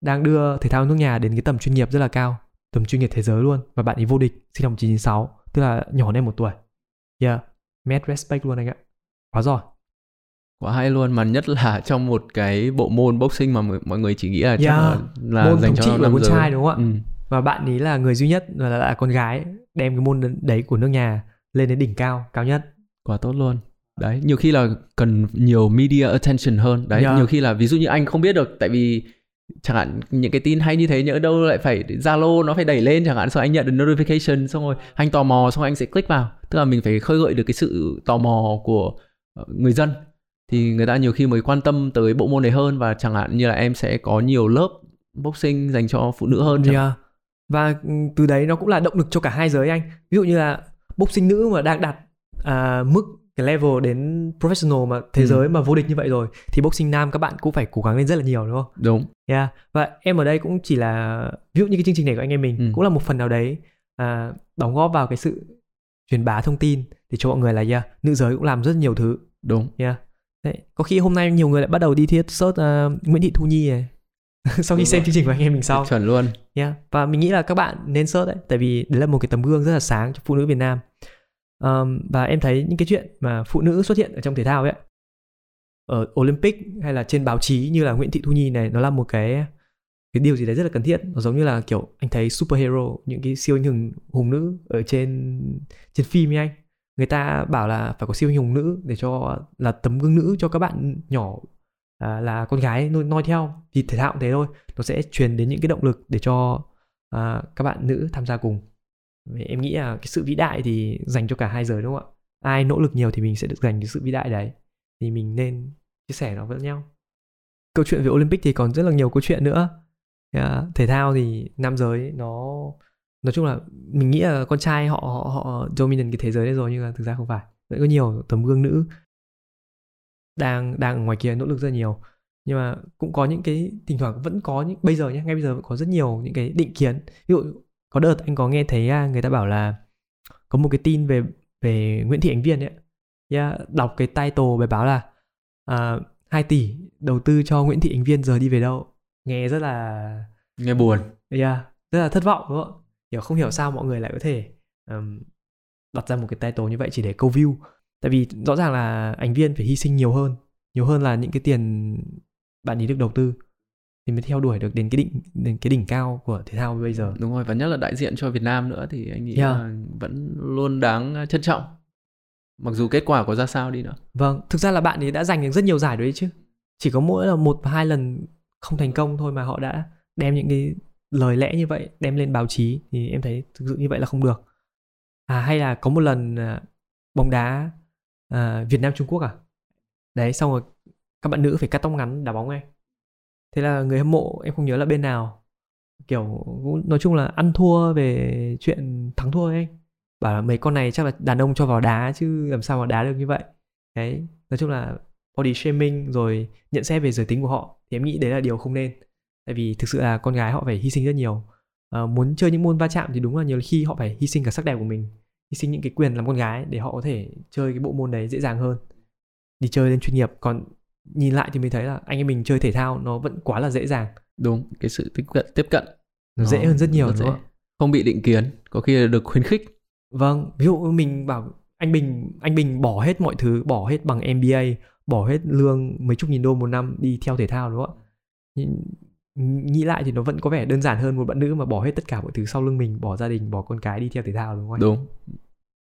đang đưa thể thao nước nhà đến cái tầm chuyên nghiệp rất là cao tầm chuyên nghiệp thế giới luôn. Và bạn ấy vô địch sinh năm 1996 tức là nhỏ hơn em một tuổi. Yeah mad respect luôn anh ạ. Quá giỏi. Quá hay luôn mà nhất là trong một cái bộ môn boxing mà mọi người chỉ nghĩ là chắc Yeah. là, là môn dành cho nam con giới. trai đúng không ạ? Ừ. và bạn ấy là người duy nhất là, là, là con gái đem cái môn đấy của nước nhà lên đến đỉnh cao cao nhất. Quá tốt luôn. Đấy nhiều khi là cần nhiều media attention hơn. Đấy Yeah. nhiều khi là ví dụ như anh không biết được tại vì chẳng hạn những cái tin hay như thế nhỡ đâu lại phải zalo nó phải đẩy lên chẳng hạn xong anh nhận được notification xong rồi anh tò mò xong rồi anh sẽ click vào tức là mình phải khơi gợi được cái sự tò mò của ờ, người dân thì người ta nhiều khi mới quan tâm tới bộ môn này hơn và chẳng hạn như là em sẽ có nhiều lớp boxing dành cho phụ nữ hơn chẳng Yeah. và ừ, từ đấy nó cũng là động lực cho cả hai giới anh ví dụ như là boxing nữ mà đang đạt à, mức cái level đến professional mà thế Ừ. giới mà vô địch như vậy rồi thì boxing nam các bạn cũng phải cố gắng lên rất là nhiều đúng không? đúng Yeah. Và em ở đây cũng chỉ là ví dụ như cái chương trình này của anh em mình Ừ. cũng là một phần nào đấy à, đóng góp vào cái sự truyền bá thông tin để cho mọi người là yeah, nữ giới cũng làm rất nhiều thứ. đúng Yeah. Đấy. Có khi hôm nay nhiều người lại bắt đầu đi thiết search à, Nguyễn Thị Thu Nhi này. Sau khi Đúng xem rồi. chương trình của anh em mình xong. chuẩn luôn Yeah. Và mình nghĩ là các bạn nên search đấy Tại vì đấy là một cái tấm gương rất là sáng cho phụ nữ Việt Nam um, Và em thấy những cái chuyện mà phụ nữ xuất hiện ở trong thể thao ấy Ở Olympic hay là trên báo chí như là Nguyễn Thị Thu Nhi này Nó là một cái cái điều gì đấy rất là cần thiết. Nó giống như là kiểu anh thấy superhero Những cái siêu anh hùng, hùng nữ ở trên trên phim ấy anh. Người ta bảo là phải có siêu anh hùng nữ Để cho là tấm gương nữ cho các bạn nhỏ à, là con gái noi, noi theo. Thì thể thao cũng thế thôi. Nó sẽ truyền đến những cái động lực để cho à, các bạn nữ tham gia cùng. Em nghĩ là cái sự vĩ đại thì dành cho cả hai giới đúng không ạ? Ai nỗ lực nhiều thì mình sẽ được dành cái sự vĩ đại đấy. Thì mình nên chia sẻ nó với nhau. Câu chuyện về Olympic thì còn rất là nhiều câu chuyện nữa yeah, thể thao thì nam giới nó nói chung là mình nghĩ là con trai họ họ họ dominant cái thế giới này rồi nhưng mà thực ra không phải. Vẫn có nhiều tấm gương nữ đang đang ở ngoài kia nỗ lực rất nhiều. Nhưng mà cũng có những cái thỉnh thoảng vẫn có những bây giờ nhé ngay bây giờ vẫn có rất nhiều những cái định kiến. Ví dụ có đợt anh có nghe thấy à, người ta bảo là có một cái tin về về Nguyễn Thị Ánh Viên ấy. Yeah, đọc cái title bài báo là à, uh, 2 tỷ đầu tư cho Nguyễn Thị Ánh Viên giờ đi về đâu? Nghe rất là nghe buồn. Yeah, rất là thất vọng đúng không hiểu không hiểu sao mọi người lại có thể um, đặt ra một cái title như vậy chỉ để câu view. Tại vì rõ ràng là Ánh Viên phải hy sinh nhiều hơn nhiều hơn là những cái tiền bạn ấy được đầu tư thì mới theo đuổi được đến cái định đến cái đỉnh cao của thể thao bây giờ. Đúng rồi và nhất là đại diện cho Việt Nam nữa thì anh nghĩ Yeah. là vẫn luôn đáng trân trọng. Mặc dù kết quả có ra sao đi nữa. Vâng thực ra là bạn ấy đã giành được rất nhiều giải đấy chứ. Chỉ có mỗi là một và hai lần không thành công thôi mà họ đã đem những cái lời lẽ như vậy đem lên báo chí thì em thấy thực sự như vậy là không được. À hay là có một lần à, bóng đá à, Việt Nam Trung Quốc à? Đấy xong rồi các bạn nữ phải cắt tóc ngắn đá bóng ấy thế là người hâm mộ em không nhớ là bên nào kiểu cũng nói chung là ăn thua về chuyện thắng thua ấy. Bảo là mấy con này chắc là đàn ông cho vào đá chứ làm sao mà đá được như vậy. Đấy nói chung là body shaming rồi nhận xét về giới tính của họ thì em nghĩ đấy là điều không nên. Tại vì thực sự là con gái họ phải hy sinh rất nhiều. Ờ, muốn chơi những môn va chạm thì đúng là nhiều khi họ phải hy sinh cả sắc đẹp của mình hy sinh những cái quyền làm con gái để họ có thể chơi cái bộ môn đấy dễ dàng hơn. Đi chơi lên chuyên nghiệp còn nhìn lại thì mình thấy là anh em mình chơi thể thao nó vẫn quá là dễ dàng. Đúng cái sự tiếp cận tiếp cận nó dễ hơn rất nhiều rất đúng dễ. không? Không bị định kiến có khi là được khuyến khích. Vâng, ví dụ mình bảo anh Bình anh Bình bỏ hết mọi thứ, bỏ hết bằng MBA, bỏ hết lương mấy chục nghìn đô một năm đi theo thể thao đúng không ạ? Nghĩ lại thì nó vẫn có vẻ đơn giản hơn một bạn nữ mà bỏ hết tất cả mọi thứ sau lưng mình, bỏ gia đình, bỏ con cái đi theo thể thao đúng không anh? đúng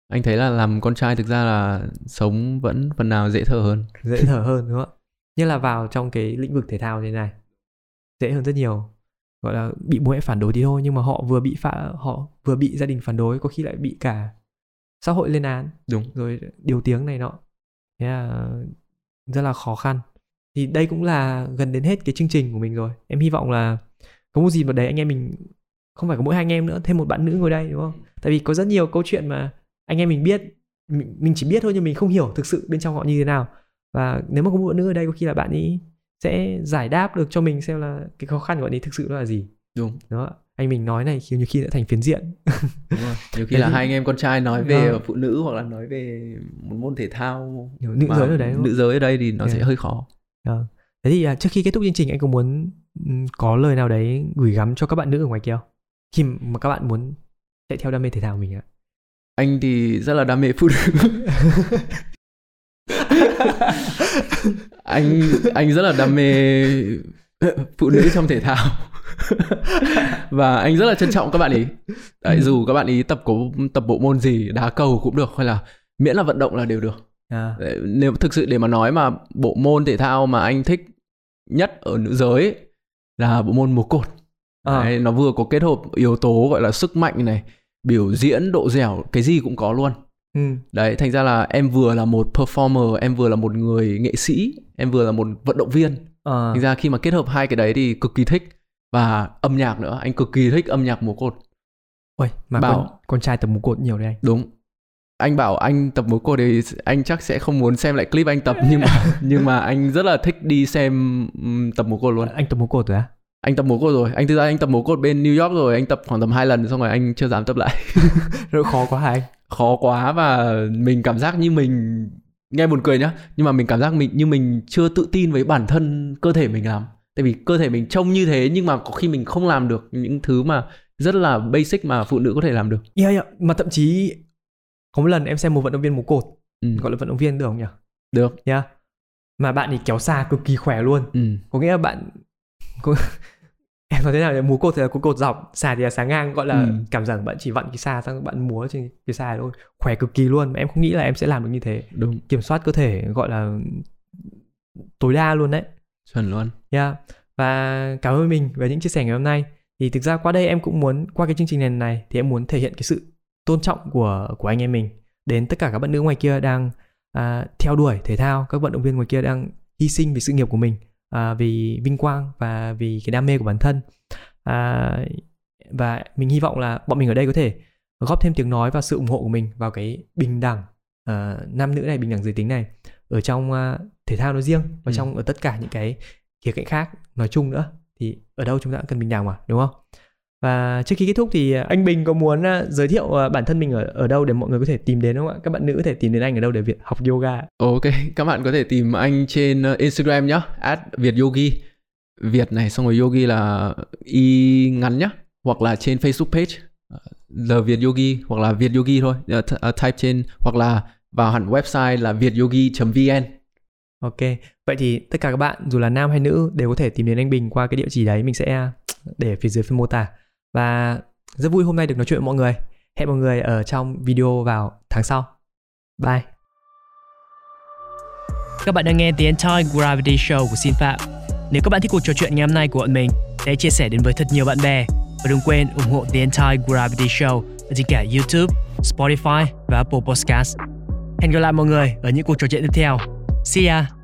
anh thấy là làm con trai thực ra là sống vẫn phần nào dễ thở hơn Dễ thở hơn đúng không ạ? Như là vào trong cái lĩnh vực thể thao như này dễ hơn rất nhiều. Gọi là bị bố mẹ phản đối thì thôi nhưng mà họ vừa bị phá họ vừa bị gia đình phản đối có khi lại bị cả xã hội lên án đúng rồi điều tiếng này nọ thế là rất là khó khăn. Thì đây cũng là gần đến hết cái chương trình của mình rồi. Em hy vọng là có một gì vào đấy anh em mình không phải có mỗi hai anh em nữa thêm một bạn nữ ngồi đây đúng không? Tại vì có rất nhiều câu chuyện mà anh em mình biết mình, mình chỉ biết thôi nhưng mình không hiểu thực sự bên trong họ như thế nào. Và nếu mà có một bạn nữ ở đây có khi là bạn ấy sẽ giải đáp được cho mình xem là cái khó khăn của bạn ấy thực sự nó là gì. Đúng. Đó anh mình nói này nhiều khi đã thành phiến diện Đúng rồi. nhiều khi là thì- hai anh em con trai nói về Vâng. phụ nữ hoặc là nói về một môn thể thao nữ giới ở đấy nữ giới ở đây thì nó sẽ Yeah. hơi khó Ờ. thế thì à, trước khi kết thúc chương trình anh có muốn ừm, có lời nào đấy gửi gắm cho các bạn nữ ở ngoài kia không khi mà các bạn muốn chạy theo đam mê thể thao của mình ạ anh thì rất là đam mê phụ nữ anh anh rất là đam mê phụ nữ trong thể thao. Và anh rất là trân trọng các bạn ấy Đấy, Ừ. dù các bạn ấy tập có tập bộ môn gì đá cầu cũng được hay là miễn là vận động là đều được. À, Đấy, nếu thực sự để mà nói mà bộ môn thể thao mà anh thích nhất ở nữ giới ấy, là bộ môn múa cột. À, Đấy, nó vừa có kết hợp yếu tố gọi là sức mạnh này biểu diễn độ dẻo cái gì cũng có luôn. Ừ, đấy thành ra là em vừa là một performer em vừa là một người nghệ sĩ em vừa là một vận động viên à, thành ra khi mà kết hợp hai cái đấy thì cực kỳ thích. Và âm nhạc nữa anh cực kỳ thích âm nhạc múa cột. Ôi, mà Bảo- con, con trai tập múa cột nhiều đấy anh. Đúng. Anh bảo anh tập múa cột thì anh chắc sẽ không muốn xem lại clip anh tập nhưng mà nhưng mà anh rất là thích đi xem tập múa cột luôn. Anh tập múa cột rồi á? Anh tập múa cột rồi. Anh thực ra anh tập múa cột bên New York rồi anh tập khoảng tầm hai lần xong rồi anh chưa dám tập lại. Rất khó quá hả anh? Khó quá và mình cảm giác như mình nghe buồn cười nhá nhưng mà mình cảm giác mình như mình chưa tự tin với bản thân cơ thể mình làm tại vì cơ thể mình trông như thế nhưng mà có khi mình không làm được những thứ mà rất là basic mà phụ nữ có thể làm được yeah, yeah. mà thậm chí có một lần em xem một vận động viên múa cột ừ. gọi là vận động viên được không nhỉ được yeah. mà bạn ấy kéo xa cực kỳ khỏe luôn ừ. có nghĩa là bạn có... em nói thế nào nhỉ? múa cột thì là có cột dọc xà thì là xà ngang gọi là Ừ. cảm giác bạn chỉ vặn cái xà sang bạn múa trên cái xà thôi khỏe cực kỳ luôn mà em không nghĩ là em sẽ làm được như thế đúng kiểm soát cơ thể gọi là tối đa luôn đấy chuẩn luôn Yeah. Và cảm ơn mình về những chia sẻ ngày hôm nay. Thì thực ra qua đây em cũng muốn qua cái chương trình này này thì em muốn thể hiện cái sự tôn trọng của của anh em mình đến tất cả các bạn nữ ngoài kia đang à, theo đuổi thể thao, các vận động viên ngoài kia đang hy sinh vì sự nghiệp của mình, à, vì vinh quang và vì cái đam mê của bản thân. À, và mình hy vọng là bọn mình ở đây có thể góp thêm tiếng nói và sự ủng hộ của mình vào cái bình đẳng à, nam nữ này, bình đẳng giới tính này ở trong à, thể thao nói riêng và Ừ. trong ở tất cả những cái khía cạnh khác nói chung nữa thì ở đâu chúng ta cũng cần bình đẳng mà đúng không và trước khi kết thúc thì à, anh Bình có muốn à, giới thiệu à, bản thân mình ở ở đâu để mọi người có thể tìm đến không ạ? Các bạn nữ có thể tìm đến anh ở đâu để việc học yoga? ok các bạn có thể tìm anh trên uh, Instagram nhá at Việt này xong rồi Yogi là y ngắn nhá hoặc là trên Facebook page uh, The Việt Yogi hoặc là Việt Yogi thôi uh, th- uh, type trên hoặc là vào hẳn website là vietyogi.vn Ok, vậy thì tất cả các bạn dù là nam hay nữ đều có thể tìm đến anh Bình qua cái địa chỉ đấy mình sẽ để phía dưới phần mô tả. Và rất vui hôm nay được nói chuyện với mọi người. Hẹn mọi người ở trong video vào tháng sau. Bye. Các bạn đang nghe The Entire Gravity Show của Xin Phạm. Nếu các bạn thích cuộc trò chuyện ngày hôm nay của bọn mình, hãy chia sẻ đến với thật nhiều bạn bè. Và đừng quên ủng hộ The Entire Gravity Show ở trên cả YouTube, Spotify và Apple Podcast. Hẹn gặp lại mọi người ở những cuộc trò chuyện tiếp theo. See ya!